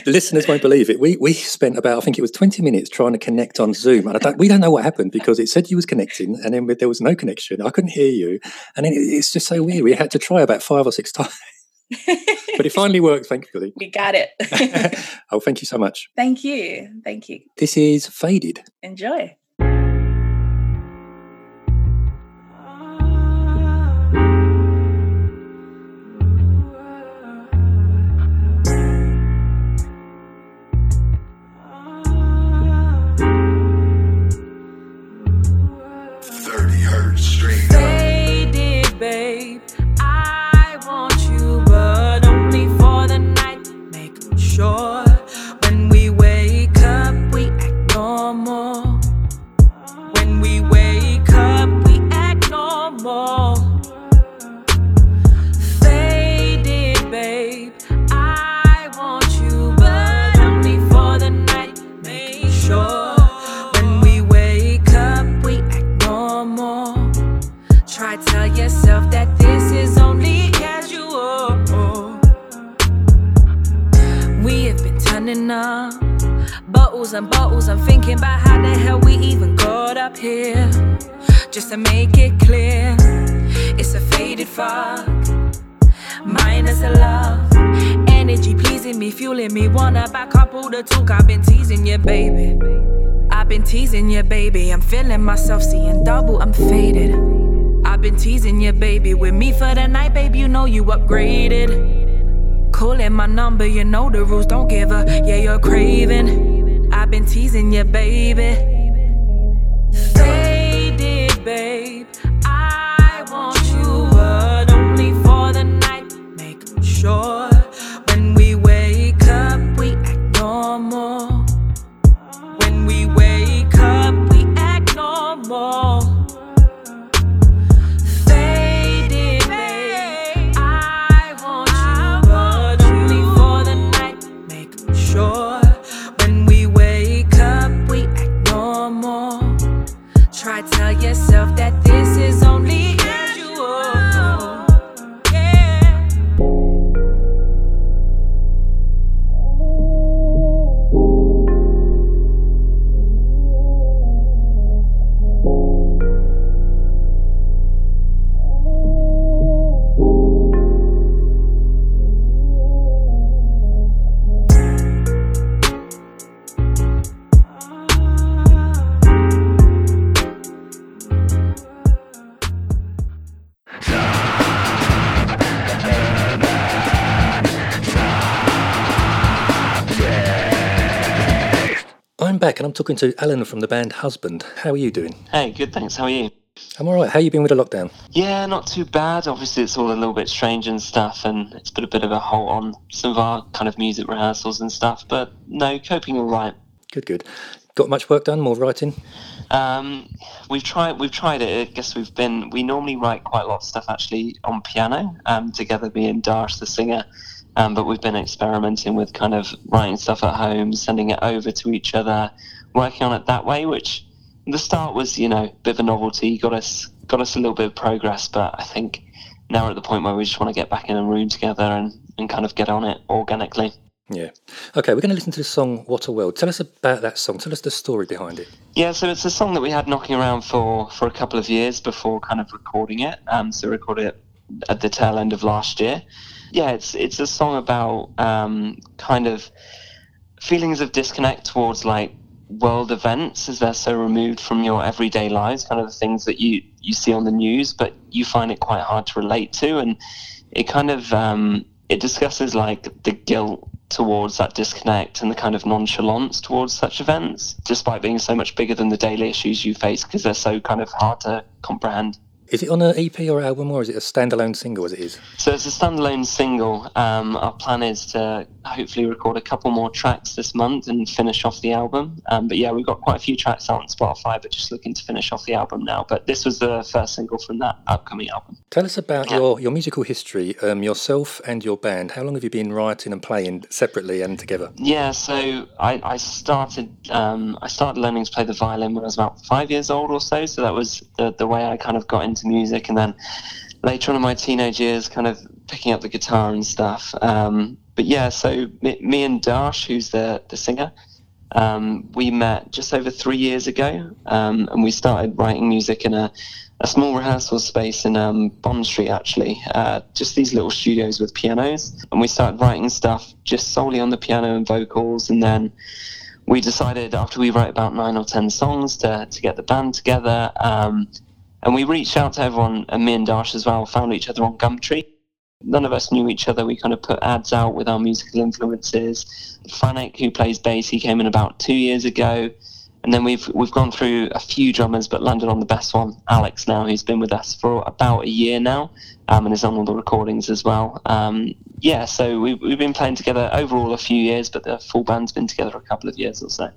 The listeners won't believe it. We we spent about I think it was twenty minutes trying to connect on Zoom, and I don't, we don't know what happened because it said you was connecting, and then there was no connection. I couldn't hear you, and then it, it's just so weird. We had to try about five or six [LAUGHS] times, but it finally worked. Thankfully. we got it. Oh, thank you so much. Thank you. Thank you. This is Faded. Enjoy. I'm thinking about how the hell we even got up here. Just to make it clear, it's a faded fuck. Minus the love, energy pleasing me, fueling me. Wanna back up all the talk. I've been teasing you, baby. I've been teasing you, baby. I'm feeling myself seeing double. I'm faded. I've been teasing you, baby. With me for the night, babe. You know you upgraded. Calling my number, you know the rules. Don't give a yeah, you're craving. Been teasing you, baby. I'm back, and I'm talking to Alan from the band Husband. How are you doing? Hey, good, thanks. How are you? I'm all right. How you been with the lockdown? Yeah, not too bad. Obviously, it's all a little bit strange and stuff, and it's put a bit of a halt on some of our kind of music rehearsals and stuff. But no, coping all right. Good, good. Got much work done? More writing? Um, we've tried. We've tried it. I guess we've been. We normally write quite a lot of stuff actually on piano. Um, together, me and Darsh, the singer. Um, but we've been experimenting with kind of writing stuff at home, sending it over to each other, working on it that way. Which the start was, you know, a bit of a novelty. Got us got us a little bit of progress. But I think now we're at the point where we just want to get back in a room together and, and kind of get on it organically. Yeah. Okay, we're going to listen to the song What a World. Tell us about that song. Tell us the story behind it. Yeah, so it's a song that we had knocking around for, for a couple of years before kind of recording it. Um, so we recorded it at the tail end of last year. Yeah, it's it's a song about um, kind of feelings of disconnect towards like world events as they're so removed from your everyday lives, kind of the things that you you see on the news, but you find it quite hard to relate to, and it kind of um, it discusses like the guilt towards that disconnect and the kind of nonchalance towards such events, despite being so much bigger than the daily issues you face because they're so kind of hard to comprehend. Is it on an EP or album, or is it a standalone single as it is? So it's a standalone single. Um, our plan is to hopefully record a couple more tracks this month and finish off the album. Um, but yeah, we've got quite a few tracks out on Spotify, but just looking to finish off the album now. But this was the first single from that upcoming album. Tell us about your, your musical history, um, yourself and your band. How long have you been writing and playing separately and together? Yeah, so I, I started um, I started learning to play the violin when I was about five years old or so. So that was the, the way I kind of got into music, and then later on in my teenage years, kind of picking up the guitar and stuff. Um, but yeah, so me, me and Dash, who's the the singer, um, we met just over three years ago, um, and we started writing music in a, a small rehearsal space in um, Bond Street, actually. Uh, just these little studios with pianos, and we started writing stuff just solely on the piano and vocals, and then we decided after we wrote about nine or ten songs to, to get the band together. Um, and we reached out to everyone, and me and Dash as well, found each other on Gumtree. None of us knew each other. We kind of put ads out with our musical influences. Fanek, who plays bass, he came in about two years ago. And then we've we've gone through a few drummers, but landed on the best one, Alex. Now who's been with us for about a year now, um, and is on all the recordings as well. Um, yeah, so we've we've been playing together overall a few years, but the full band's been together a couple of years or so.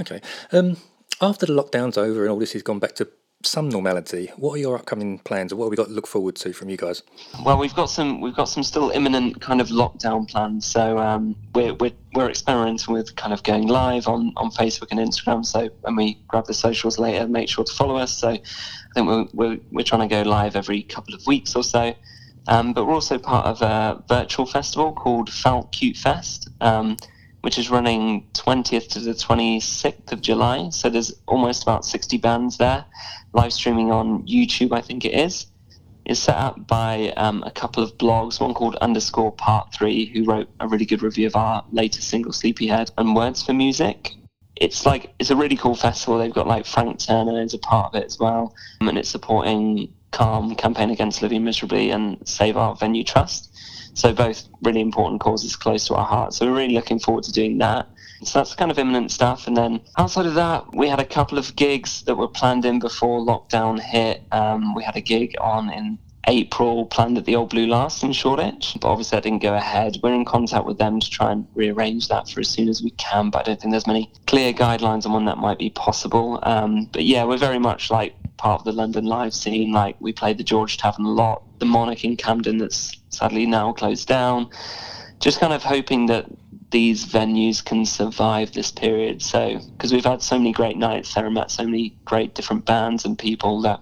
Okay. Um, after the lockdown's over and all this has gone back to some normality, what are your upcoming plans? Or what have we got to look forward to from you guys? Well, we've got some we've got some still imminent kind of lockdown plans. So um, we're, we're we're experimenting with kind of going live on, on Facebook and Instagram. So when we grab the socials later, make sure to follow us. So I think we're we're, we're trying to go live every couple of weeks or so. Um, but we're also part of a virtual festival called Felt Cute Fest. Um, which is running 20th to the 26th of July. So there's almost about 60 bands there, live streaming on YouTube, I think it is. It's set up by um, a couple of blogs, one called Underscore Part 3, who wrote a really good review of our latest single, Sleepyhead, and Words for Music. It's like, it's a really cool festival. They've got like Frank Turner is a part of it as well. And it's supporting Calm, Campaign Against Living Miserably, and Save Our Venue Trust. So both really important causes close to our hearts. So we're really looking forward to doing that. So that's kind of imminent stuff. And then outside of that, we had a couple of gigs that were planned in before lockdown hit. Um, we had a gig on in April planned at the Old Blue Last in Shoreditch, but obviously that didn't go ahead. We're in contact with them to try and rearrange that for as soon as we can, but I don't think there's many clear guidelines on when that might be possible. Um, but yeah, we're very much like part of the London live scene. Like we played the George Tavern a lot, the Monarch in Camden that's sadly now closed down. Just kind of hoping that these venues can survive this period. So, because we've had so many great nights there and met so many great different bands and people that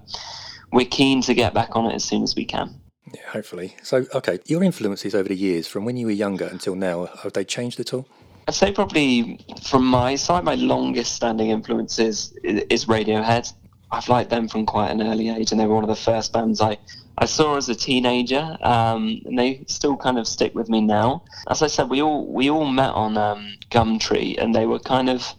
we're keen to get back on it as soon as we can. Yeah, hopefully. So, okay, your influences over the years, from when you were younger until now, have they changed at all? I'd say probably from my side, my longest standing influences is, is Radiohead. I've liked them from quite an early age, and they were one of the first bands I, I saw as a teenager, um, and they still kind of stick with me now. As I said, we all we all met on um, Gumtree, and they were kind of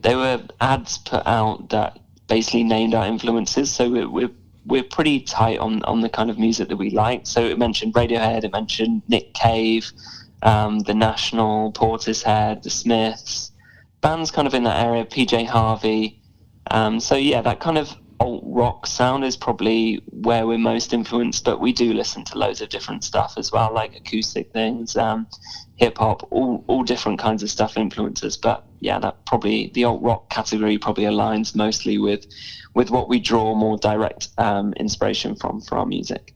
they were ads put out that basically named our influences. So we're, we're we're pretty tight on on the kind of music that we like. So it mentioned Radiohead, it mentioned Nick Cave, um, The National, Portishead, The Smiths, bands kind of in that area, PJ Harvey. Um, so yeah, that kind of alt rock sound is probably where we're most influenced, but we do listen to loads of different stuff as well, like acoustic things, um, hip hop, all all different kinds of stuff influences. But yeah, that probably the alt rock category probably aligns mostly with with what we draw more direct um, inspiration from for our music.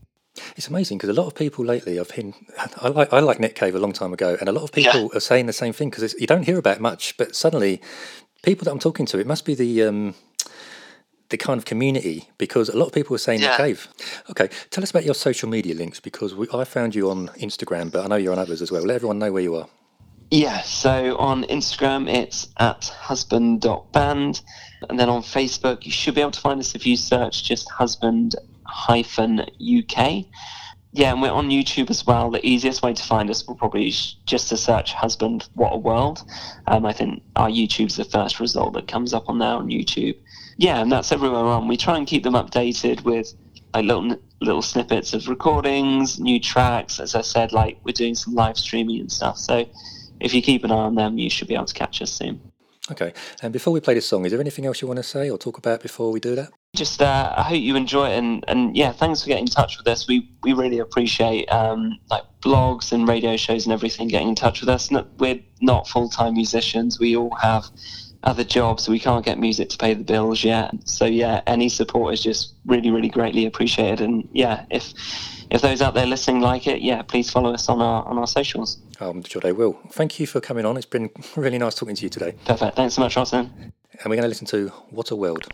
It's amazing because a lot of people lately, I've been, I like, I like Nick Cave a long time ago, and a lot of people Yeah. are saying the same thing because you don't hear about it much, but suddenly, people that I'm talking to, it must be the um, the kind of community because a lot of people are saying Yeah. Nick Cave. Okay, tell us about your social media links because we, I found you on Instagram, but I know you're on others as well. Let everyone know where you are. Yeah, so on Instagram it's at husband.band. And then on Facebook, you should be able to find us if you search just husband hyphen UK. Yeah, and we're on YouTube as well. The easiest way to find us will probably sh- just to search husband what a world. Um, I think our YouTube's the first result that comes up on there on YouTube. Yeah, and that's everywhere we're on. We try and keep them updated with like little little snippets of recordings, new tracks. As I said, like we're doing some live streaming and stuff. So if you keep an eye on them, you should be able to catch us soon. Okay. And before we play this song, is there anything else you want to say or talk about before we do that? Just, uh, I hope you enjoy it, and, and yeah, thanks for getting in touch with us. We we really appreciate um, like blogs and radio shows and everything getting in touch with us. We're not full time musicians. We all have other jobs, we can't get music to pay the bills yet. So yeah, any support is just really really greatly appreciated. And yeah, if if those out there listening like it, yeah, please follow us on our on our socials. I'm sure they will. Thank you for coming on. It's been really nice talking to you today. Perfect. Thanks so much, Roslyn. And we're going to listen to What a World.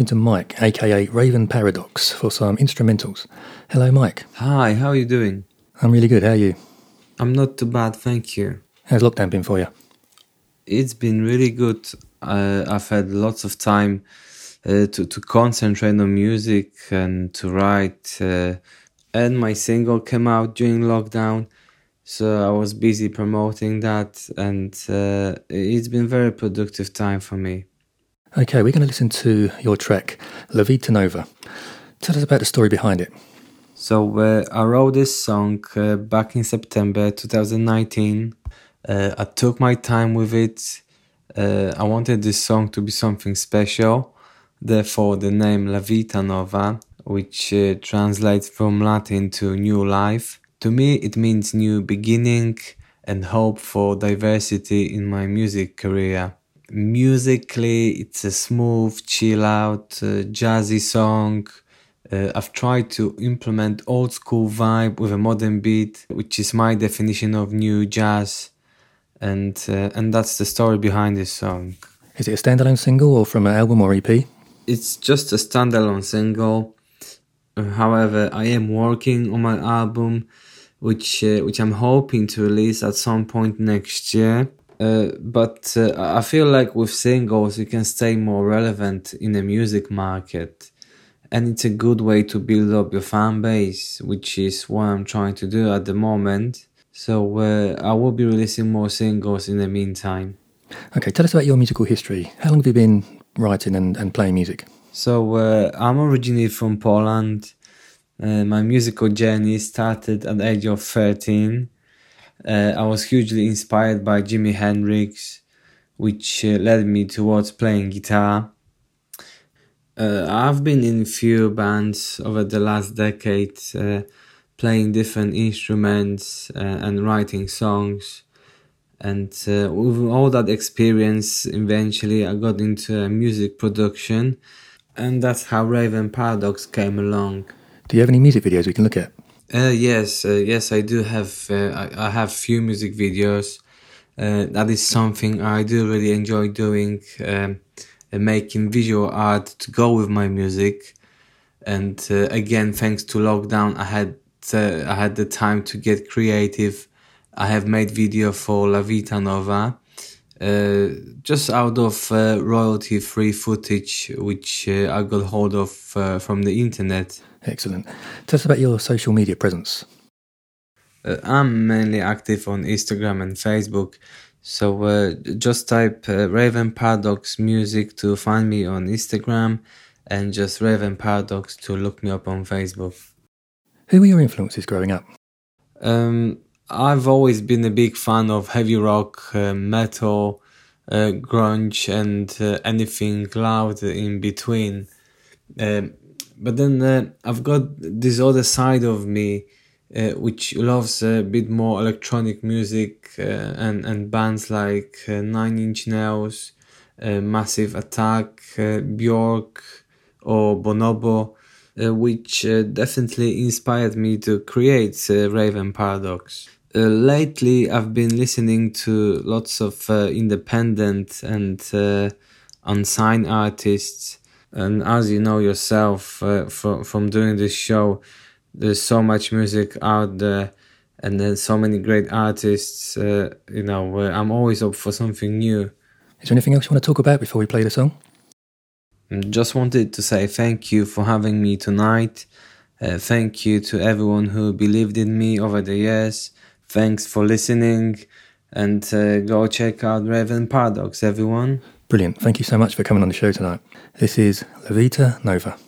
Talking to Mike, aka Raven Paradox, for some instrumentals. Hello, Mike. Hi, how are you doing? I'm really good. How are you? I'm not too bad, thank you. How's lockdown been for you? It's been really good. Uh, I've had lots of time uh, to, to concentrate on music and to write. Uh, and my single came out during lockdown, so I was busy promoting that, and uh, it's been very productive time for me. Okay, we're going to listen to your track, La Vita Nova. Tell us about the story behind it. So uh, I wrote this song uh, back in September 2019. Uh, I took my time with it. Uh, I wanted this song to be something special. Therefore, the name La Vita Nova, which uh, translates from Latin to new life. To me, it means new beginning and hope for diversity in my music career. Musically, it's a smooth, chill out, uh, jazzy song. Uh, I've tried to implement old school vibe with a modern beat, which is my definition of new jazz, and uh, and that's the story behind this song. Is it a standalone single or from an album or EP? It's just a standalone single. Uh, However, I am working on my album, which uh, which I'm hoping to release at some point next year. Uh, but uh, I feel like with singles you can stay more relevant in the music market, and it's a good way to build up your fan base, which is what I'm trying to do at the moment. So uh, I will be releasing more singles in the meantime. Okay, tell us about your musical history. How long have you been writing and, and playing music? So uh, I'm originally from Poland. Uh, my musical journey started at the age of 13. Uh, I was hugely inspired by Jimi Hendrix, which uh, led me towards playing guitar. Uh, I've been in few bands over the last decade, uh, playing different instruments uh, and writing songs. And uh, with all that experience, eventually I got into music production, and that's how Raven Paradox came along. Do you have any music videos we can look at? Uh, yes, uh, yes, I do have. Uh, I, I have few music videos. Uh, that is something I do really enjoy doing, um, making visual art to go with my music. And uh, again, thanks to lockdown, I had uh, I had the time to get creative. I have made video for La Vita Nova, just out of royalty-free footage, which I got hold of from the internet. Excellent. Tell us about your social media presence. Uh, I'm mainly active on Instagram and Facebook, so uh, just type uh, Raven Paradox Music to find me on Instagram, and just Raven Paradox to look me up on Facebook. Who were your influences growing up? Um, I've always been a big fan of heavy rock, uh, metal, uh, grunge, and uh, anything loud in between. Um, but then uh, I've got this other side of me, uh, which loves a bit more electronic music uh, and and bands like uh, Nine Inch Nails, uh, Massive Attack, uh, Bjork, or Bonobo, which definitely inspired me to create Raven Paradox. Lately, I've been listening to lots of independent and unsigned artists, and as you know yourself uh, from from doing this show, there's so much music out there, and then so many great artists. Uh, you know, I'm always up for something new. Is there anything else you want to talk about before we play the song? Mm, Just wanted to say thank you for having me tonight. Uh, thank you to everyone who believed in me over the years. Thanks for listening. And uh, go check out Raven Paradox, everyone. Brilliant. Thank you so much for coming on the show tonight. This is La Vita Nova.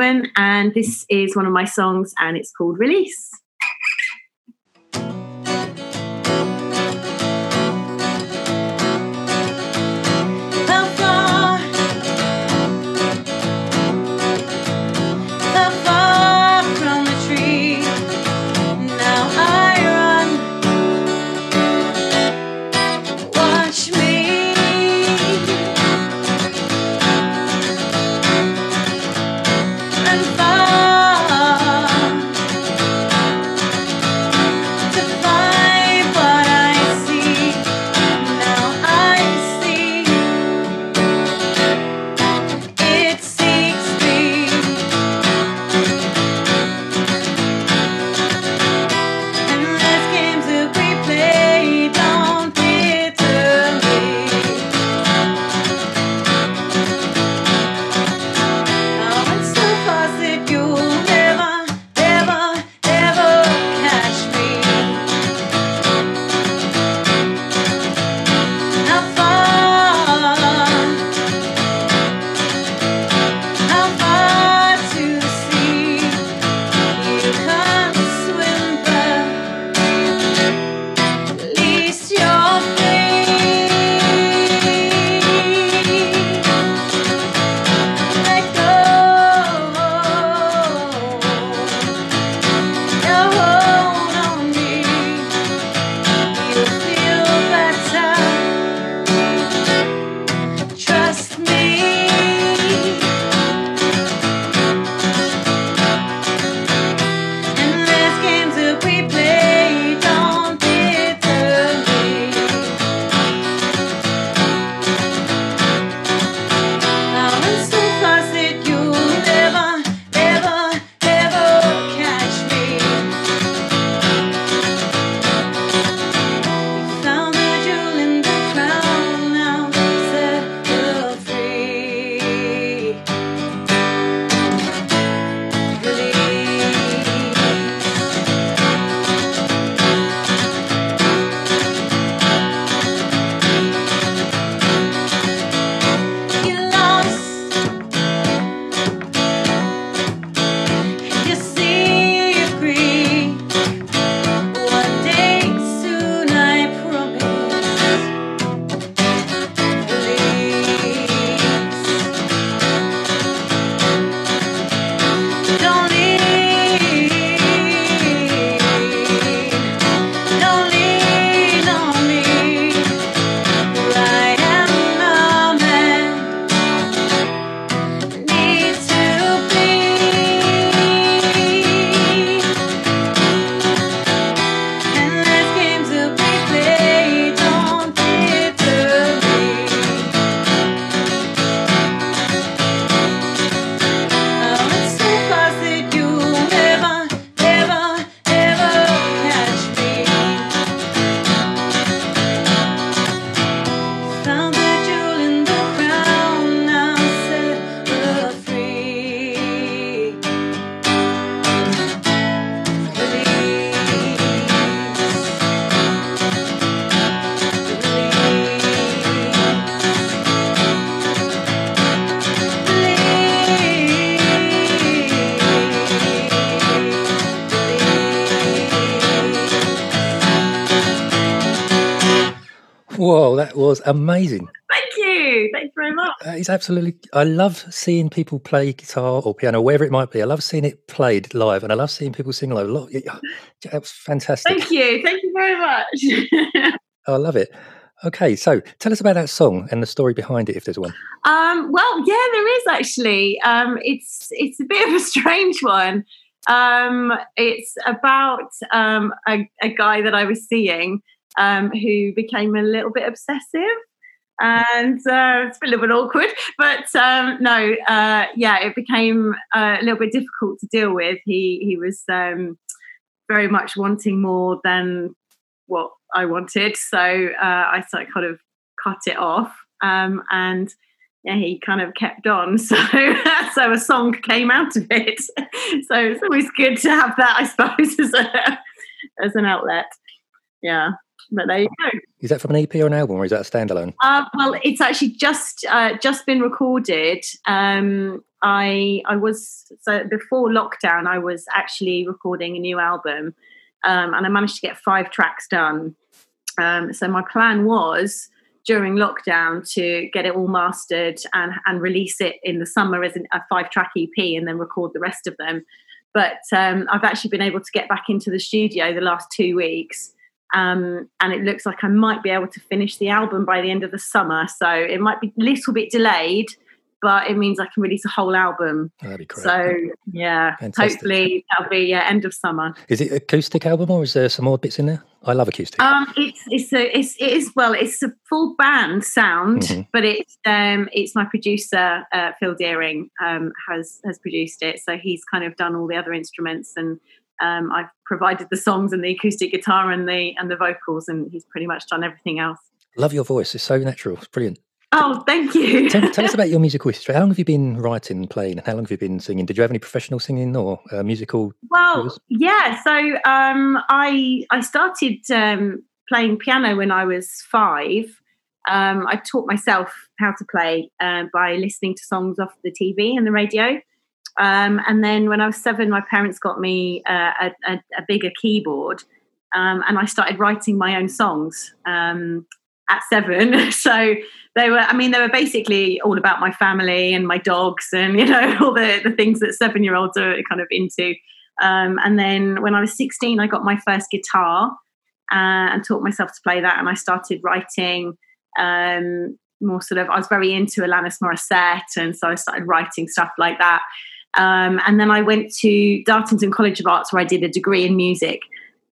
And this is one of my songs, and it's called Release. Was amazing. Thank you. Thanks very much. That is absolutely. I love seeing people play guitar or piano, wherever it might be. I love seeing it played live, and I love seeing people sing live. A lot. yeah, [LAUGHS] That was fantastic. Thank you. Thank you very much. [LAUGHS] I love it. Okay, so tell us about that song and the story behind it, if there's one. Um, well, yeah, there is actually. Um, it's it's a bit of a strange one. Um, it's about um, a, a guy that I was seeing um, who became a little bit obsessive. And uh, it's a little bit awkward, but um, no, uh, yeah, it became uh, a little bit difficult to deal with. He he was um, very much wanting more than what I wanted, so uh, I sort of kind of cut it off. Um, and yeah, he kind of kept on. [LAUGHS] So, so a song came out of it. [LAUGHS] So it's always good to have that, I suppose, [LAUGHS] as a as an outlet. Yeah, but there you go. Is that from an EP or an album, or is that a standalone? Uh, well, it's actually just uh, just been recorded, um, I I was so before lockdown, I was actually recording a new album, um, and I managed to get five tracks done. Um, so my plan was during lockdown to get it all mastered and and release it in the summer as an, a five track EP, and then record the rest of them. But um, I've actually been able to get back into the studio the last two weeks. Um, and it looks like I might be able to finish the album by the end of the summer. So it might be a little bit delayed, but it means I can release a whole album. That'd be great. So yeah, Fantastic. hopefully that'll be yeah, end of summer. Is it acoustic album or is there some more bits in there? I love acoustic. Um, it's it's a it's it is well, it's a full band sound, Mhm. but it's um it's my producer uh, Phil Deering um has has produced it, so he's kind of done all the other instruments and. Um, I've provided the songs and the acoustic guitar and the and the vocals, and he's pretty much done everything else. Love your voice. It's so natural. It's brilliant. Oh, thank you. Tell, tell us [LAUGHS] about your musical history. How long have you been writing and playing? And how long have you been singing? Did you have any professional singing or uh, musical? Well, yeah. So um, I I started um, playing piano when I was five. Um, I taught myself how to play uh, by listening to songs off the TV and the radio. Um, and then when I was seven, my parents got me uh, a, a, a bigger keyboard, um, and I started writing my own songs um, at seven. [LAUGHS] so they were, I mean, they were basically all about my family and my dogs, and you know [LAUGHS] all the the things that seven year olds are kind of into. Um, and then when I was 16, I got my first guitar uh, and taught myself to play that. And I started writing um, more sort of, I was very into Alanis Morissette. And so I started writing stuff like that. Um, and then I went to Dartington College of Arts where I did a degree in music.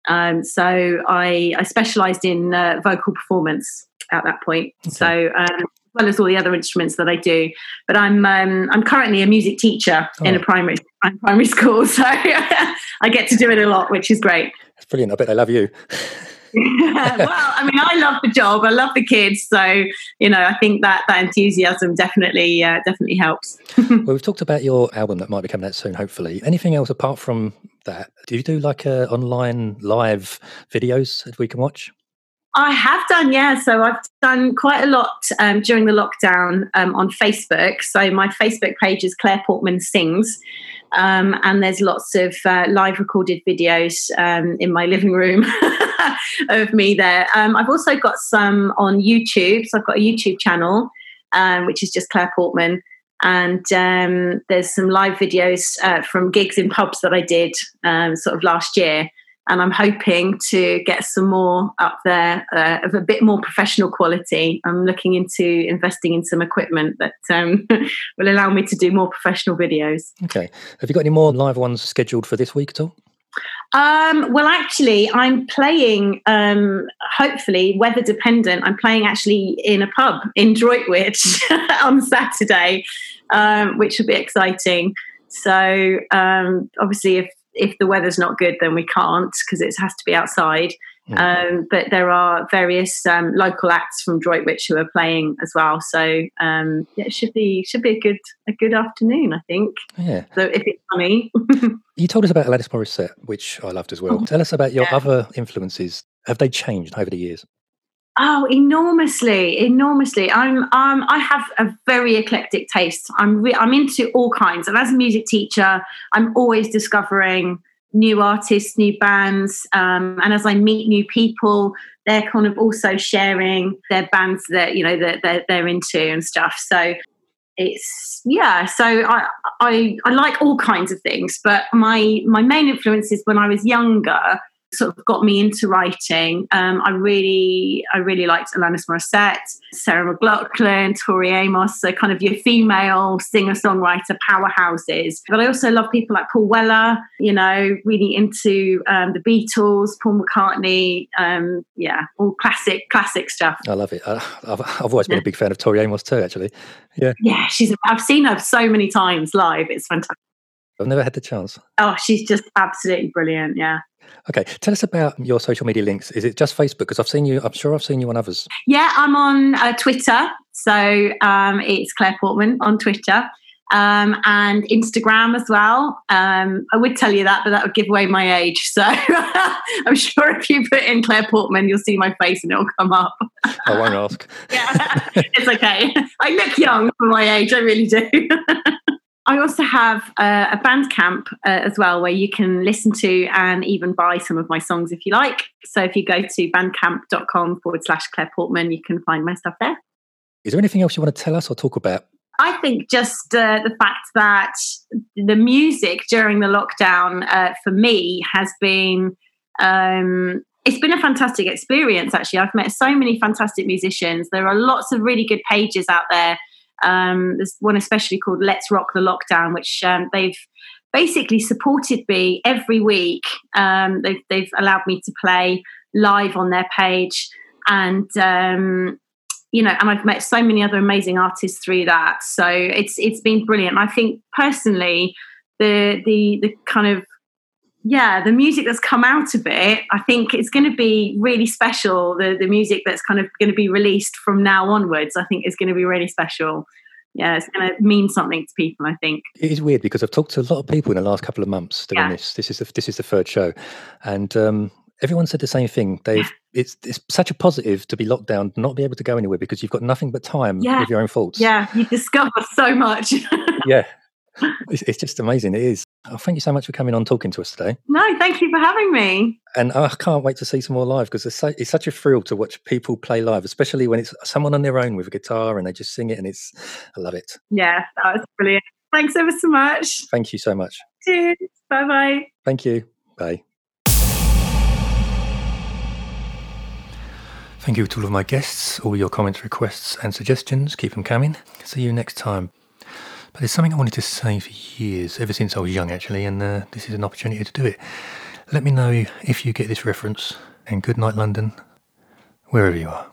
Um, so I, I specialised in uh, vocal performance at that point. So um, as well as all the other instruments that I do, but I'm um, I'm currently a music teacher in a Oh. primary primary [LAUGHS] school, so [LAUGHS] I get to do it a lot, which is great. It's brilliant. I bet they love you. [LAUGHS] [LAUGHS] well, I mean, I love the job. I love the kids. So, you know, I think that that enthusiasm definitely uh, definitely helps. [LAUGHS] well, we've talked about your album that might be coming out soon, hopefully. Anything else apart from that? Do you do like uh, online live videos that we can watch? I have done, yeah. So I've done quite a lot um, during the lockdown um, on Facebook. So my Facebook page is Claire Portman Sings. Um, and there's lots of uh, live recorded videos um, in my living room [LAUGHS] of me there. Um, I've also got some on YouTube. So I've got a YouTube channel, um, which is just Claire Portman. And um, there's some live videos uh, from gigs in pubs that I did um, sort of last year and I'm hoping to get some more up there uh, of a bit more professional quality. I'm looking into investing in some equipment that um, [LAUGHS] will allow me to do more professional videos. Okay. Have you got any more live ones scheduled for this week at all? Um, well, actually, I'm playing, um, hopefully, weather dependent. I'm playing actually in a pub in Droitwich [LAUGHS] on Saturday, um, which will be exciting. So, um, obviously, if if the weather's not good, then we can't because it has to be outside. Um, but there are various um, local acts from Droitwich who are playing as well. So um, yeah, it should be should be a good a good afternoon, I think. Yeah. So if it's sunny. [LAUGHS] You told us about Alanis Morissette, which I loved as well. Oh, Tell us about your yeah. other influences. Have they changed over the years? Oh, enormously, enormously. I'm um I have a very eclectic taste. I'm re- I'm into all kinds. And as a music teacher, I'm always discovering new artists, new bands, um, and as I meet new people, they're kind of also sharing their bands that you know that they're, they're into and stuff. So it's yeah. So I, I I like all kinds of things, but my my main influences when I was younger sort of got me into writing. Um, I really, I really liked Alanis Morissette, Sarah McLachlan, Tori Amos, so kind of your female singer-songwriter powerhouses. But I also love people like Paul Weller, you know, really into um, the Beatles, Paul McCartney, um, yeah, all classic, classic stuff. I love it. I, I've, I've always been a big fan of Tori Amos too, actually. Yeah. Yeah, she's. I've seen her so many times live. It's fantastic. I've never had the chance. Oh, she's just absolutely brilliant. Yeah. Okay. Tell us about your social media links. Is it just Facebook? Because I've seen you, I'm sure I've seen you on others. Yeah, I'm on uh, Twitter. So um, it's Claire Portman on Twitter um, and Instagram as well. Um, I would tell you that, but that would give away my age. So [LAUGHS] I'm sure if you put in Claire Portman, you'll see my face and it'll come up. I won't ask. [LAUGHS] Yeah, [LAUGHS] it's okay. I look young for my age. I really do. I also have uh, a Bandcamp uh, as well where you can listen to and even buy some of my songs if you like. So if you go to bandcamp.com forward slash Claire Portman, you can find my stuff there. Is there anything else you want to tell us or talk about? I think just uh, the fact that the music during the lockdown uh, for me has been. Um, it's been a fantastic experience, actually. I've met so many fantastic musicians. There are lots of really good pages out there. Um, there's one especially called Let's Rock the Lockdown, which um, they've basically supported me every week. Um, they've, they've allowed me to play live on their page. And um, you know, and I've met so many other amazing artists through that. So it's it's been brilliant. I think personally, the the the kind of yeah, the music that's come out of it, I think it's going to be really special. The the music that's kind of going to be released from now onwards, I think is going to be really special. Yeah, it's going to mean something to people. I think. It is weird because I've talked to a lot of people in the last couple of months doing Yeah. this. This is the, this is the third show, and um, everyone said the same thing. They've it's it's such a positive to be locked down, not be able to go anywhere because you've got nothing but time Yeah. with your own thoughts. Yeah, you discover so much. [LAUGHS] yeah. It's, it's just amazing. It is. Oh, thank you so much for coming on talking to us today. no, thank you for having me. And oh, I can't wait to see some more live because it's, so, it's such a thrill to watch people play live, especially when it's someone on their own with a guitar and they just sing it, and it's I love it. Yeah, that was brilliant. Thanks ever so much. Thank you so much. Cheers. Bye bye. Thank you. Bye. Thank you to all of my guests. All your comments, requests, and suggestions, keep them coming. See you next time. But there's something I wanted to say for years, ever since I was young actually, and uh, this is an opportunity to do it. Let me know if you get this reference, and good night, London, wherever you are.